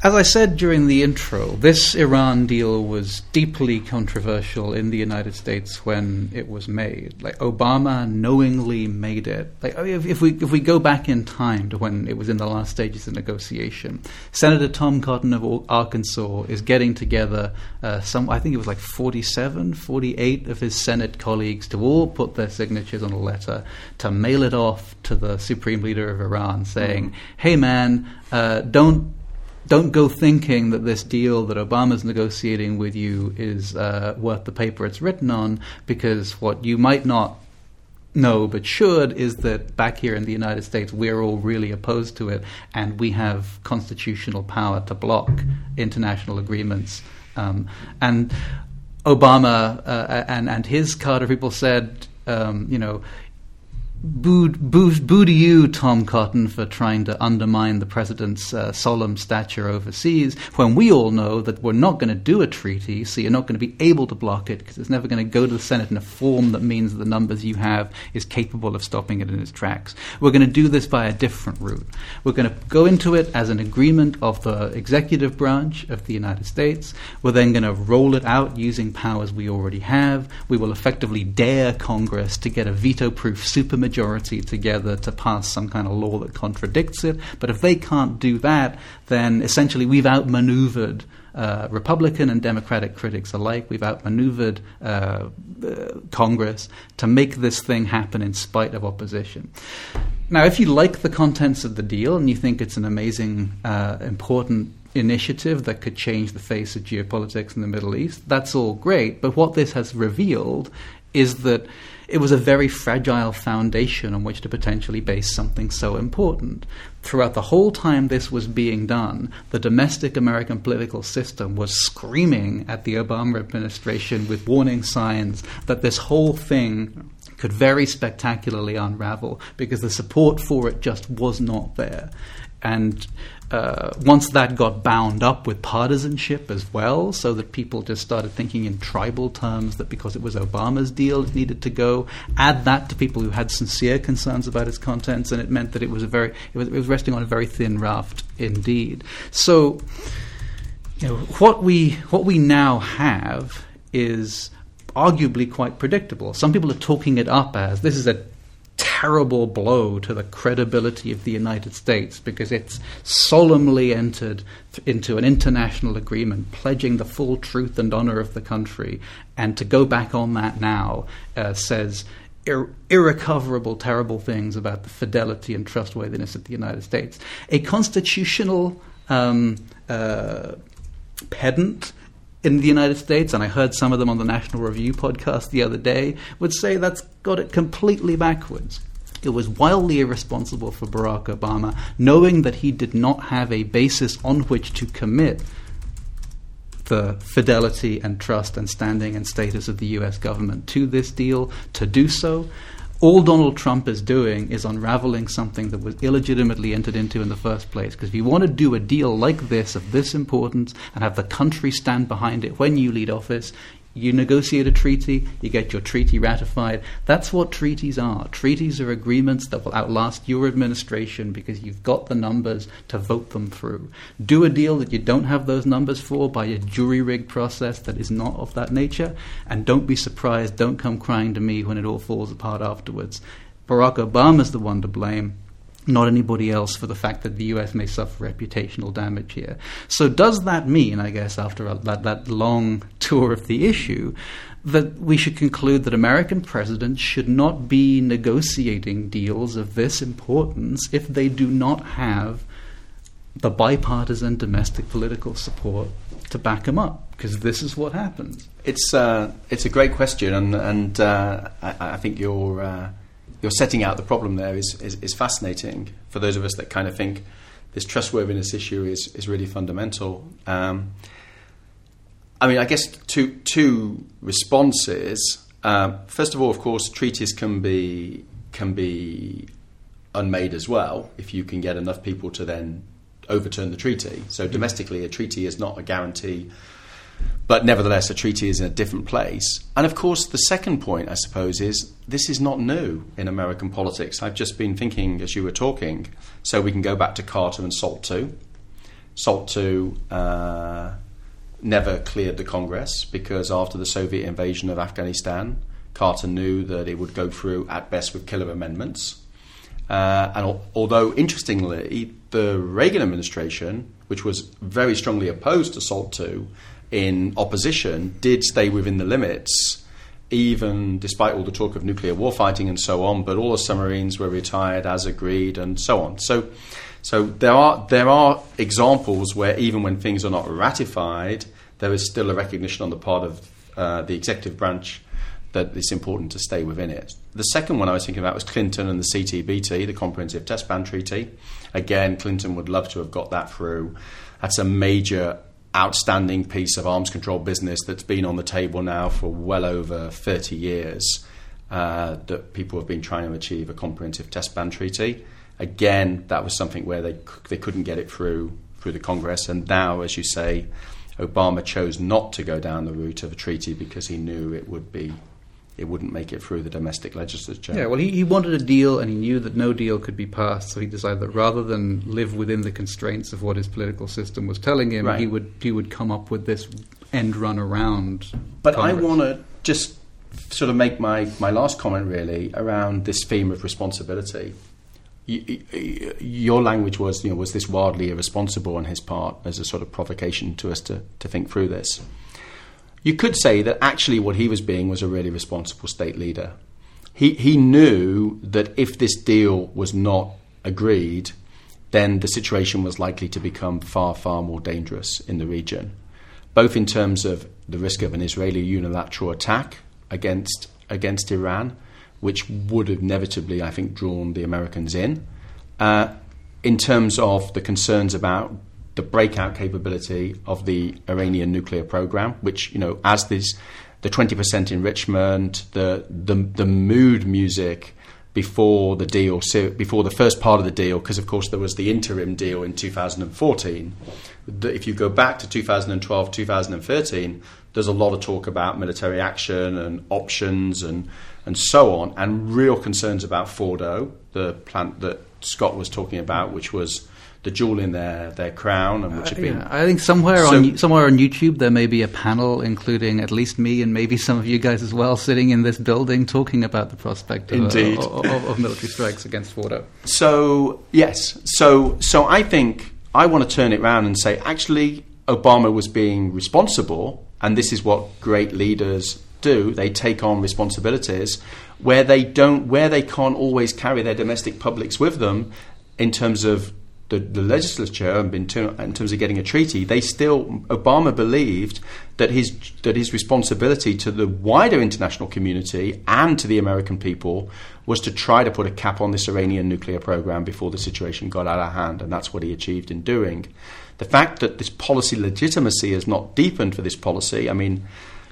as I said during the intro, this Iran deal was deeply controversial in the United States when it was made. Like Obama knowingly made it. Like if, if, we if we go back in time to when it was in the last stages of negotiation, Senator Tom Cotton of Arkansas is getting together uh, some I think it was like 47, 48 of his Senate colleagues to all put their signatures on a letter to mail it off to the supreme leader of Iran, saying, mm-hmm. "Hey man, uh, don't." Don't go thinking that this deal that Obama's negotiating with you is uh, worth the paper it's written on, because what you might not know but should is that back here in the United States, we're all really opposed to it, and we have constitutional power to block international agreements. Um, and Obama uh, and and his Carter people said, um, you know, Boo, boo, boo to you, Tom Cotton, for trying to undermine the president's uh, solemn stature overseas, when we all know that we're not going to do a treaty, so you're not going to be able to block it because it's never going to go to the Senate in a form that means that the numbers you have is capable of stopping it in its tracks. We're going to do this by a different route. We're going to go into it as an agreement of the executive branch of the United States. We're then going to roll it out using powers we already have. We will effectively dare Congress to get a veto proof supermajority majority together to pass some kind of law that contradicts it. But if they can't do that, then essentially we've outmaneuvered uh, Republican and Democratic critics alike. We've outmaneuvered uh, uh, Congress to make this thing happen in spite of opposition. Now, if you like the contents of the deal and you think it's an amazing, uh, important initiative that could change the face of geopolitics in the Middle East, that's all great. But what this has revealed is that it was a very fragile foundation on which to potentially base something so important. Throughout the whole time this was being done, the domestic American political system was screaming at the Obama administration with warning signs that this whole thing could very spectacularly unravel because the support for it just was not there. And uh, once that got bound up with partisanship as well, so that people just started thinking in tribal terms that because it was Obama's deal, it needed to go. Add that to people who had sincere concerns about its contents, and it meant that it was a very it was, it was resting on a very thin raft indeed. So, you know, what we what we now have is arguably quite predictable. Some people are talking it up as this is a terrible blow to the credibility of the United States because it's solemnly entered into an international agreement pledging the full truth and honor of the country. And to go back on that now uh, says ir- irrecoverable, terrible things about the fidelity and trustworthiness of the United States. A constitutional um, uh, pedant in the United States, and I heard some of them on the National Review podcast the other day, would say that's got it completely backwards. It was wildly irresponsible for Barack Obama, knowing that he did not have a basis on which to commit the fidelity and trust and standing and status of the US government to this deal, to do so all Donald Trump is doing is unraveling something that was illegitimately entered into in the first place. Because if you want to do a deal like this, of this importance, and have the country stand behind it when you lead office, you negotiate a treaty, you get your treaty ratified. That's what treaties are. Treaties are agreements that will outlast your administration because you've got the numbers to vote them through. Do a deal that you don't have those numbers for by a jury rigged process that is not of that nature, and don't be surprised, don't come crying to me when it all falls apart afterwards. Barack Obama's the one to blame not anybody else for the fact that the US may suffer reputational damage here. So, does that mean, I guess, after that, that long tour of the issue, that we should conclude that American presidents should not be negotiating deals of this importance if they do not have the bipartisan domestic political support to back them up? Because this is what happens. It's uh, it's a great question, and and uh, I, I, think you're. Uh, you're setting out the problem there is, is, is fascinating for those of us that kind of think this trustworthiness issue is, is really fundamental. Um, I mean, I guess two, two responses. Uh, first of all, of course, treaties can be can be unmade as well if you can get enough people to then overturn the treaty. So domestically, a treaty is not a guarantee, but nevertheless, a treaty is in a different place. And of course, the second point, I suppose, is this is not new in American politics. I've just been thinking as you were talking, so we can go back to Carter and SALT II. SALT II uh, never cleared the Congress because after the Soviet invasion of Afghanistan, Carter knew that it would go through at best with killer amendments. Uh, and al- although, interestingly, the Reagan administration, which was very strongly opposed to SALT II in opposition, did stay within the limits, even despite all the talk of nuclear warfighting and so on. But all the submarines were retired as agreed, and so on. So, so there are there are examples where even when things are not ratified, there is still a recognition on the part of uh, the executive branch that it's important to stay within it. The second one I was thinking about was Clinton and the CTBT, the Comprehensive Test Ban Treaty. Again, Clinton would love to have got that through. That's a major, outstanding piece of arms control business that's been on the table now for well over 30 years. Uh, that people have been trying to achieve a comprehensive test ban treaty. Again, that was something where they they couldn't get it through through the Congress, and now, as you say, Obama chose not to go down the route of a treaty because he knew it would be it wouldn't make it through the domestic legislature. Yeah, well, he, he wanted a deal and he knew that no deal could be passed, so he decided that rather than live within the constraints of what his political system was telling him, Right. he would he would come up with this end run around. But I want to just sort of make my, my last comment really around this theme of responsibility. Your language was, you know, was this wildly irresponsible on his part as a sort of provocation to us to, to think through this. You could say that actually what he was being was a really responsible state leader. He, he knew that if this deal was not agreed, then the situation was likely to become far, far more dangerous in the region, both in terms of the risk of an Israeli unilateral attack against, against Iran, which would have inevitably, I think, drawn the Americans in, uh, in terms of the concerns about the breakout capability of the Iranian nuclear program, which, you know, as this, the 20% enrichment, the, the, the mood music before the deal, before the first part of the deal, because of course there was the interim deal in 2014. The- If you go back to 2012, 2013, there's a lot of talk about military action and options and, and so on, and real concerns about Fordo, the plant that Scott was talking about, which was the jewel in their, their crown and which had been Yeah, I think somewhere So- on somewhere on YouTube there may be a panel including at least me and maybe some of you guys as well sitting in this building talking about the prospect of, Indeed. Uh, of, of, of military strikes against Fordo. So yes, so so I think I want to turn it round and say actually Obama was being responsible, and this is what great leaders do. They take on responsibilities where they don't, where they can't always carry their domestic publics with them in terms of the, the legislature and in, ter- in terms of getting a treaty, they still Obama believed that his that his responsibility to the wider international community and to the American people was to try to put a cap on this Iranian nuclear program before the situation got out of hand, and that's what he achieved in doing. The fact that this policy legitimacy has not deepened for this policy, I mean,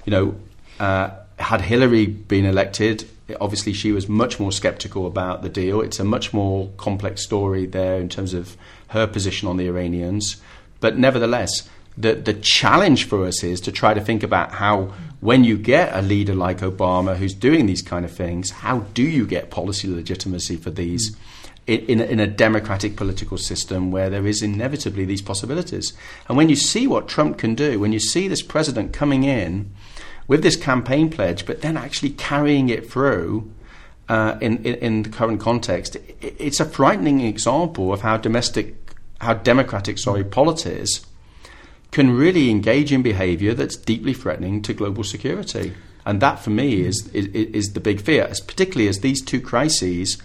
you know, uh, had Hillary been elected, obviously she was much more sceptical about the deal. It's a much more complex story there in terms of her position on the Iranians. But nevertheless, the, the challenge for us is to try to think about how, when you get a leader like Obama who's doing these kind of things, how do you get policy legitimacy for these? in, in, a, in a democratic political system where there is inevitably these possibilities. And when you see what Trump can do, when you see this president coming in with this campaign pledge, but then actually carrying it through uh, in, in, in the current context, it, it's a frightening example of how domestic, how democratic, sorry, polities can really engage in behaviour that's deeply threatening to global security. And that, for me, is, is, is the big fear, particularly as these two crises,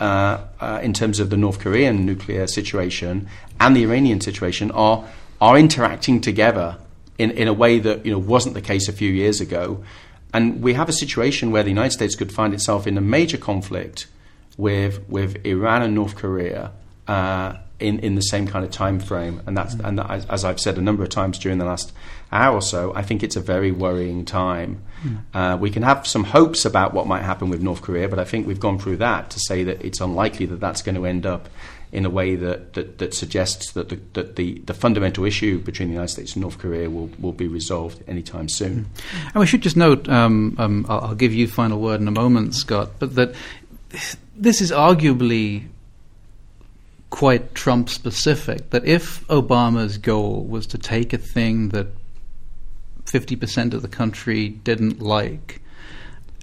uh, uh, in terms of the North Korean nuclear situation and the Iranian situation, are, are interacting together in, in a way that you know, wasn't the case a few years ago. And we have a situation where the United States could find itself in a major conflict with with Iran and North Korea. Uh, in, in the same kind of time frame, and that's and that, as, as I've said a number of times during the last hour or so, I think it's a very worrying time. Mm. Uh, we can have some hopes about what might happen with North Korea, but I think we've gone through that to say that it's unlikely that that's going to end up in a way that, that, that suggests that, the, that the, the fundamental issue between the United States and North Korea will, will be resolved anytime soon. Mm. And we should just note, um, um, I'll, I'll give you final word in a moment, Scott, but that this is arguably quite Trump specific. That if Obama's goal was to take a thing that 50% of the country didn't like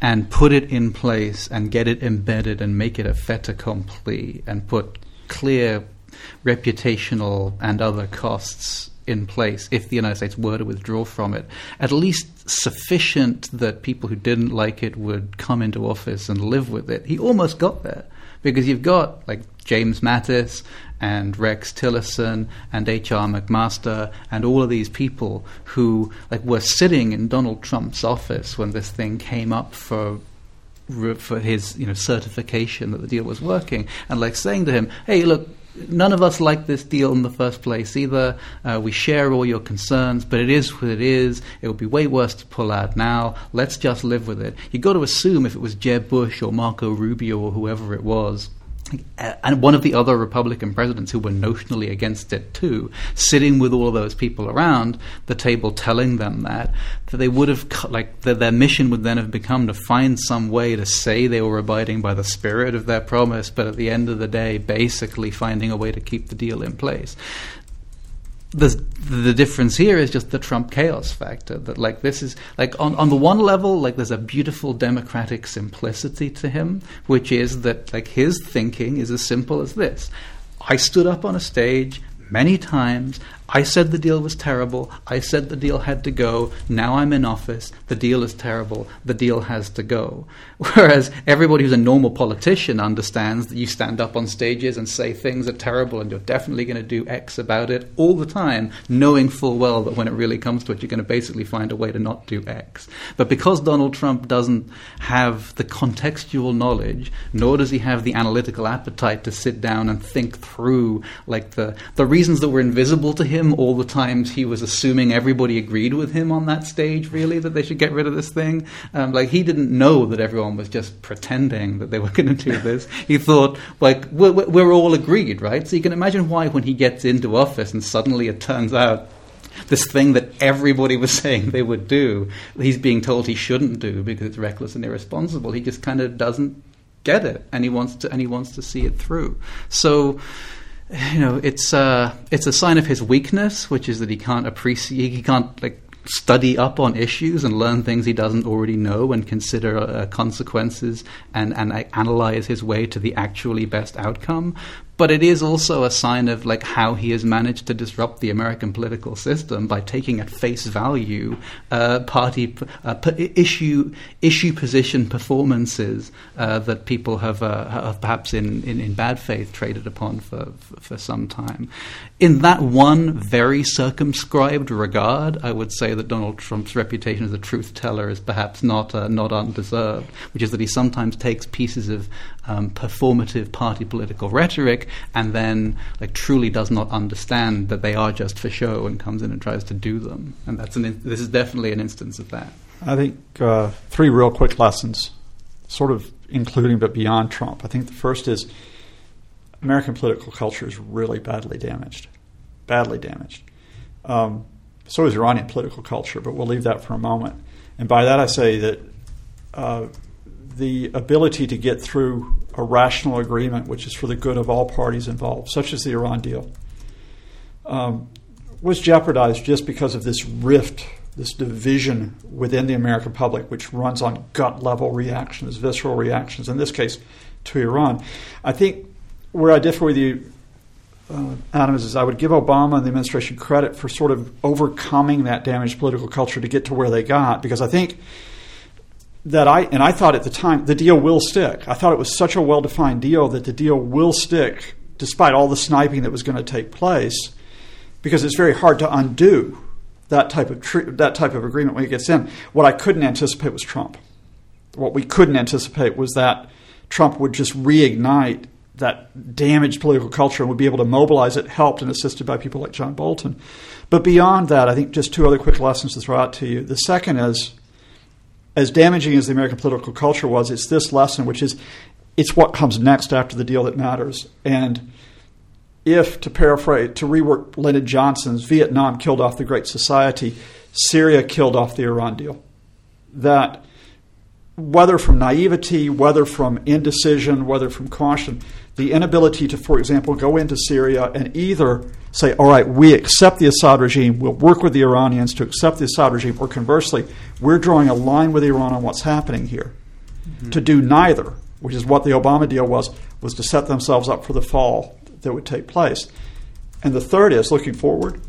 and put it in place and get it embedded and make it a fait accompli and put clear reputational and other costs in place if the United States were to withdraw from it, at least sufficient that people who didn't like it would come into office and live with it. He almost got there because you've got like James Mattis and Rex Tillerson and H.R. McMaster and all of these people who like were sitting in Donald Trump's office when this thing came up for for his you know certification that the deal was working and like saying to him, "Hey, look, none of us like this deal in the first place either. Uh, we share all your concerns, but it is what it is. It would be way worse to pull out now. Let's just live with it. You've got to assume if it was Jeb Bush or Marco Rubio or whoever it was, and one of the other Republican presidents who were notionally against it too, sitting with all those people around the table, telling them that that they would have like that their mission would then have become to find some way to say they were abiding by the spirit of their promise, but at the end of the day, basically finding a way to keep the deal in place the the difference here is just the Trump chaos factor. That like this is like on on the one level, like there's a beautiful democratic simplicity to him, which is that like his thinking is as simple as this: I stood up on a stage many times. I said the deal was terrible. I said the deal had to go. Now I'm in office. The deal is terrible. The deal has to go. Whereas everybody who's a normal politician understands that you stand up on stages and say things are terrible and you're definitely going to do X about it all the time, knowing full well that when it really comes to it, you're going to basically find a way to not do X. But because Donald Trump doesn't have the contextual knowledge, nor does he have the analytical appetite to sit down and think through like the, the reasons that were invisible to him him all the times he was assuming everybody agreed with him on that stage, really, that they should get rid of this thing. Um, like, he didn't know that everyone was just pretending that they were going to do this. He thought, like, we're, we're all agreed, right? So you can imagine why, when he gets into office and suddenly it turns out this thing that everybody was saying they would do, he's being told he shouldn't do because it's reckless and irresponsible. He just kind of doesn't get it, and he wants to, and he wants to see it through. So you know, it's uh, it's a sign of his weakness, which is that he can't appreciate, he can't like study up on issues and learn things he doesn't already know and consider uh, consequences and, and uh, analyze his way to the actually best outcome but it is also a sign of like how he has managed to disrupt the American political system by taking at face value uh, party uh, issue issue position performances uh, that people have, uh, have perhaps in, in, in, bad faith traded upon for, for, for some time. In that one very circumscribed regard, I would say that Donald Trump's reputation as a truth teller is perhaps not uh, not undeserved, which is that he sometimes takes pieces of um, performative party political rhetoric and then like truly does not understand that they are just for show and comes in and tries to do them. And that's an in- this is definitely an instance of that. I think uh, three real quick lessons, sort of including but beyond Trump. I think the first is American political culture is really badly damaged, badly damaged. Um, so is Iranian political culture, but we'll leave that for a moment. And by that I say that uh, the ability to get through a rational agreement, which is for the good of all parties involved, such as the Iran deal, um, was jeopardized just because of this rift, this division within the American public, which runs on gut level reactions, visceral reactions, in this case to Iran. I think where I differ with you, uh, Adam, is I would give Obama and the administration credit for sort of overcoming that damaged political culture to get to where they got, because I think that I and I thought at the time the deal will stick. I thought it was such a well-defined deal that the deal will stick despite all the sniping that was going to take place because it's very hard to undo that type of that type of agreement when it gets in. What I couldn't anticipate was Trump. What we couldn't anticipate was that Trump would just reignite that damaged political culture and would be able to mobilize it, helped and assisted by people like John Bolton. But beyond that, I think just two other quick lessons to throw out to you. The second is, as damaging as the American political culture was, it's this lesson, which is it's what comes next after the deal that matters. And if, to paraphrase, to rework Lyndon Johnson's, Vietnam killed off the Great Society, Syria killed off the Iran deal. That whether from naivety, whether from indecision, whether from caution, the inability to, for example, go into Syria and either say, all right, we accept the Assad regime, we'll work with the Iranians to accept the Assad regime, or conversely, we're drawing a line with Iran on what's happening here. Mm-hmm. To do neither, which is what the Obama deal was, was to set themselves up for the fall that would take place. And the third is, looking forward,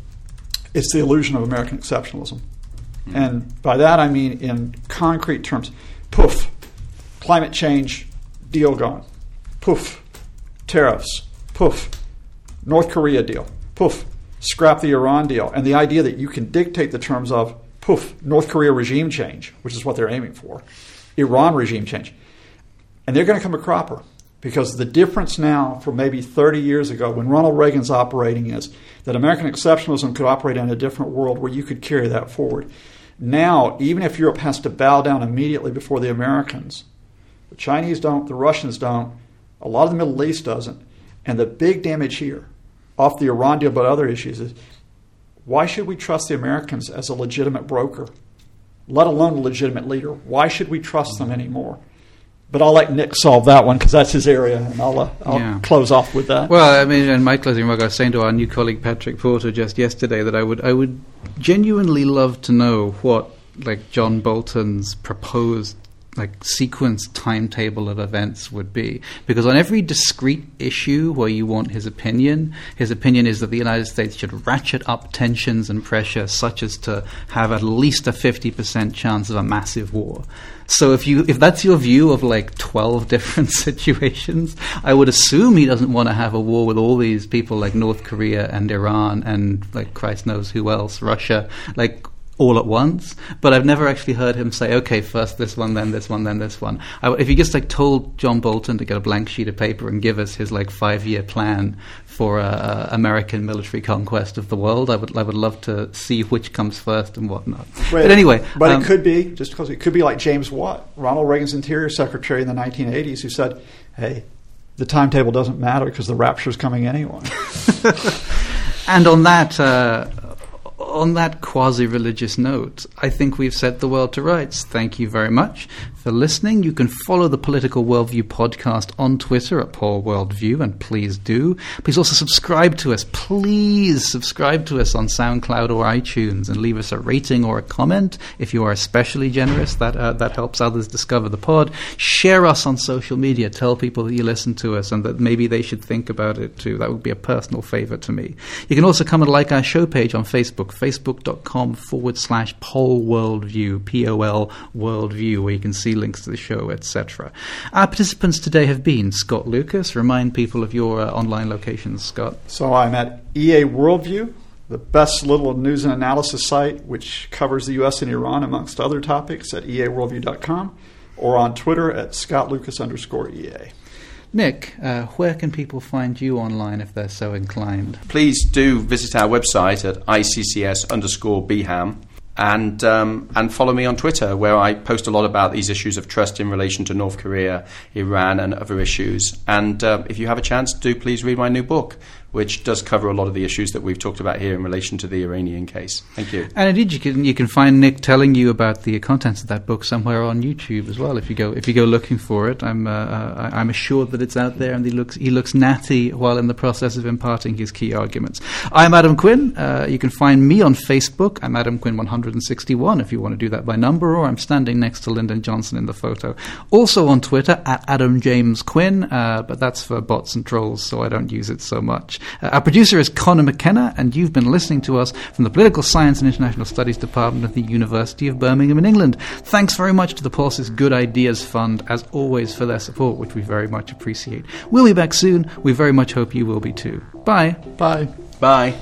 it's the illusion of American exceptionalism. Mm-hmm. And by that I mean in concrete terms. Poof, climate change, deal gone. Poof, tariffs. Poof, North Korea deal. Poof, scrap the Iran deal. And the idea that you can dictate the terms of, poof, North Korea regime change, which is what they're aiming for, Iran regime change. And they're going to come a cropper because the difference now from maybe 30 years ago when Ronald Reagan's operating is that American exceptionalism could operate in a different world where you could carry that forward. Now, even if Europe has to bow down immediately before the Americans, the Chinese don't, the Russians don't, a lot of the Middle East doesn't. And the big damage here, off the Iran deal but other issues, is why should we trust the Americans as a legitimate broker, let alone a legitimate leader? Why should we trust them anymore? But I'll let Nick solve that one because that's his area, and I'll, uh, I'll yeah. close off with that. Well, I mean, in my closing remark, I was saying to our new colleague Patrick Porter just yesterday that I would, I would genuinely love to know what like John Bolton's proposed like sequence timetable of events would be. Because on every discrete issue where you want his opinion his opinion is that the United States should ratchet up tensions and pressure such as to have at least a 50% chance of a massive war. So if you if that's your view of like 12 different situations I would assume he doesn't want to have a war with all these people like North Korea and Iran and like Christ knows who else Russia. Like all at once, but I've never actually heard him say, "Okay, first this one, then this one, then this one." I, if he just like told John Bolton to get a blank sheet of paper and give us his like five-year plan for uh, American military conquest of the world, I would I would love to see which comes first and whatnot. Right. But anyway, but um, it could be just because it could be like James Watt, Ronald Reagan's Interior Secretary in the 1980s, who said, "Hey." The timetable doesn't matter because the rapture's coming anyway. and on that, uh, on that quasi religious note, I think we've set the world to rights. Thank you very much for listening. You can follow the Political Worldview podcast on Twitter at Pol Worldview, and please do. Please also subscribe to us. Please subscribe to us on SoundCloud or iTunes and leave us a rating or a comment if you are especially generous. That uh, that helps others discover the pod. Share us on social media. Tell people that you listen to us and that maybe they should think about it too. That would be a personal favor to me. You can also come and like our show page on Facebook, facebook.com forward slash Pol Worldview, P O L Worldview, where you can see links to the show, etc. Our participants today have been Scott Lucas. Remind people of your uh, online locations, Scott. So I'm at EA Worldview, the best little news and analysis site which covers the U.S. and Iran amongst other topics at eaworldview.com or on Twitter at Scott Lucas underscore EA. Nick, uh, where can people find you online if they're so inclined? Please do visit our website at iccs underscore bham and um, and follow me on Twitter, where I post a lot about these issues of trust in relation to North Korea, Iran, and other issues. And uh, if you have a chance, do please read my new book, which does cover a lot of the issues that we've talked about here in relation to the Iranian case. Thank you. And indeed, you can you can find Nick telling you about the contents of that book somewhere on YouTube as well. If you go if you go looking for it, I'm uh, I'm assured that it's out there, and he looks he looks natty while in the process of imparting his key arguments. I'm Adam Quinn. Uh, you can find me on Facebook. I'm Adam Quinn 161 if you want to do that by number, or I'm standing next to Lyndon Johnson in the photo. Also on Twitter at Adam James Quinn, uh, but that's for bots and trolls, so I don't use it so much. Uh, our producer is Connor McKenna, and you've been listening to us from the Political Science and International Studies Department of the University of Birmingham in England. Thanks very much to the POLSIS Good Ideas Fund, as always, for their support, which we very much appreciate. We'll be back soon. We very much hope you will be too. Bye. Bye. Bye.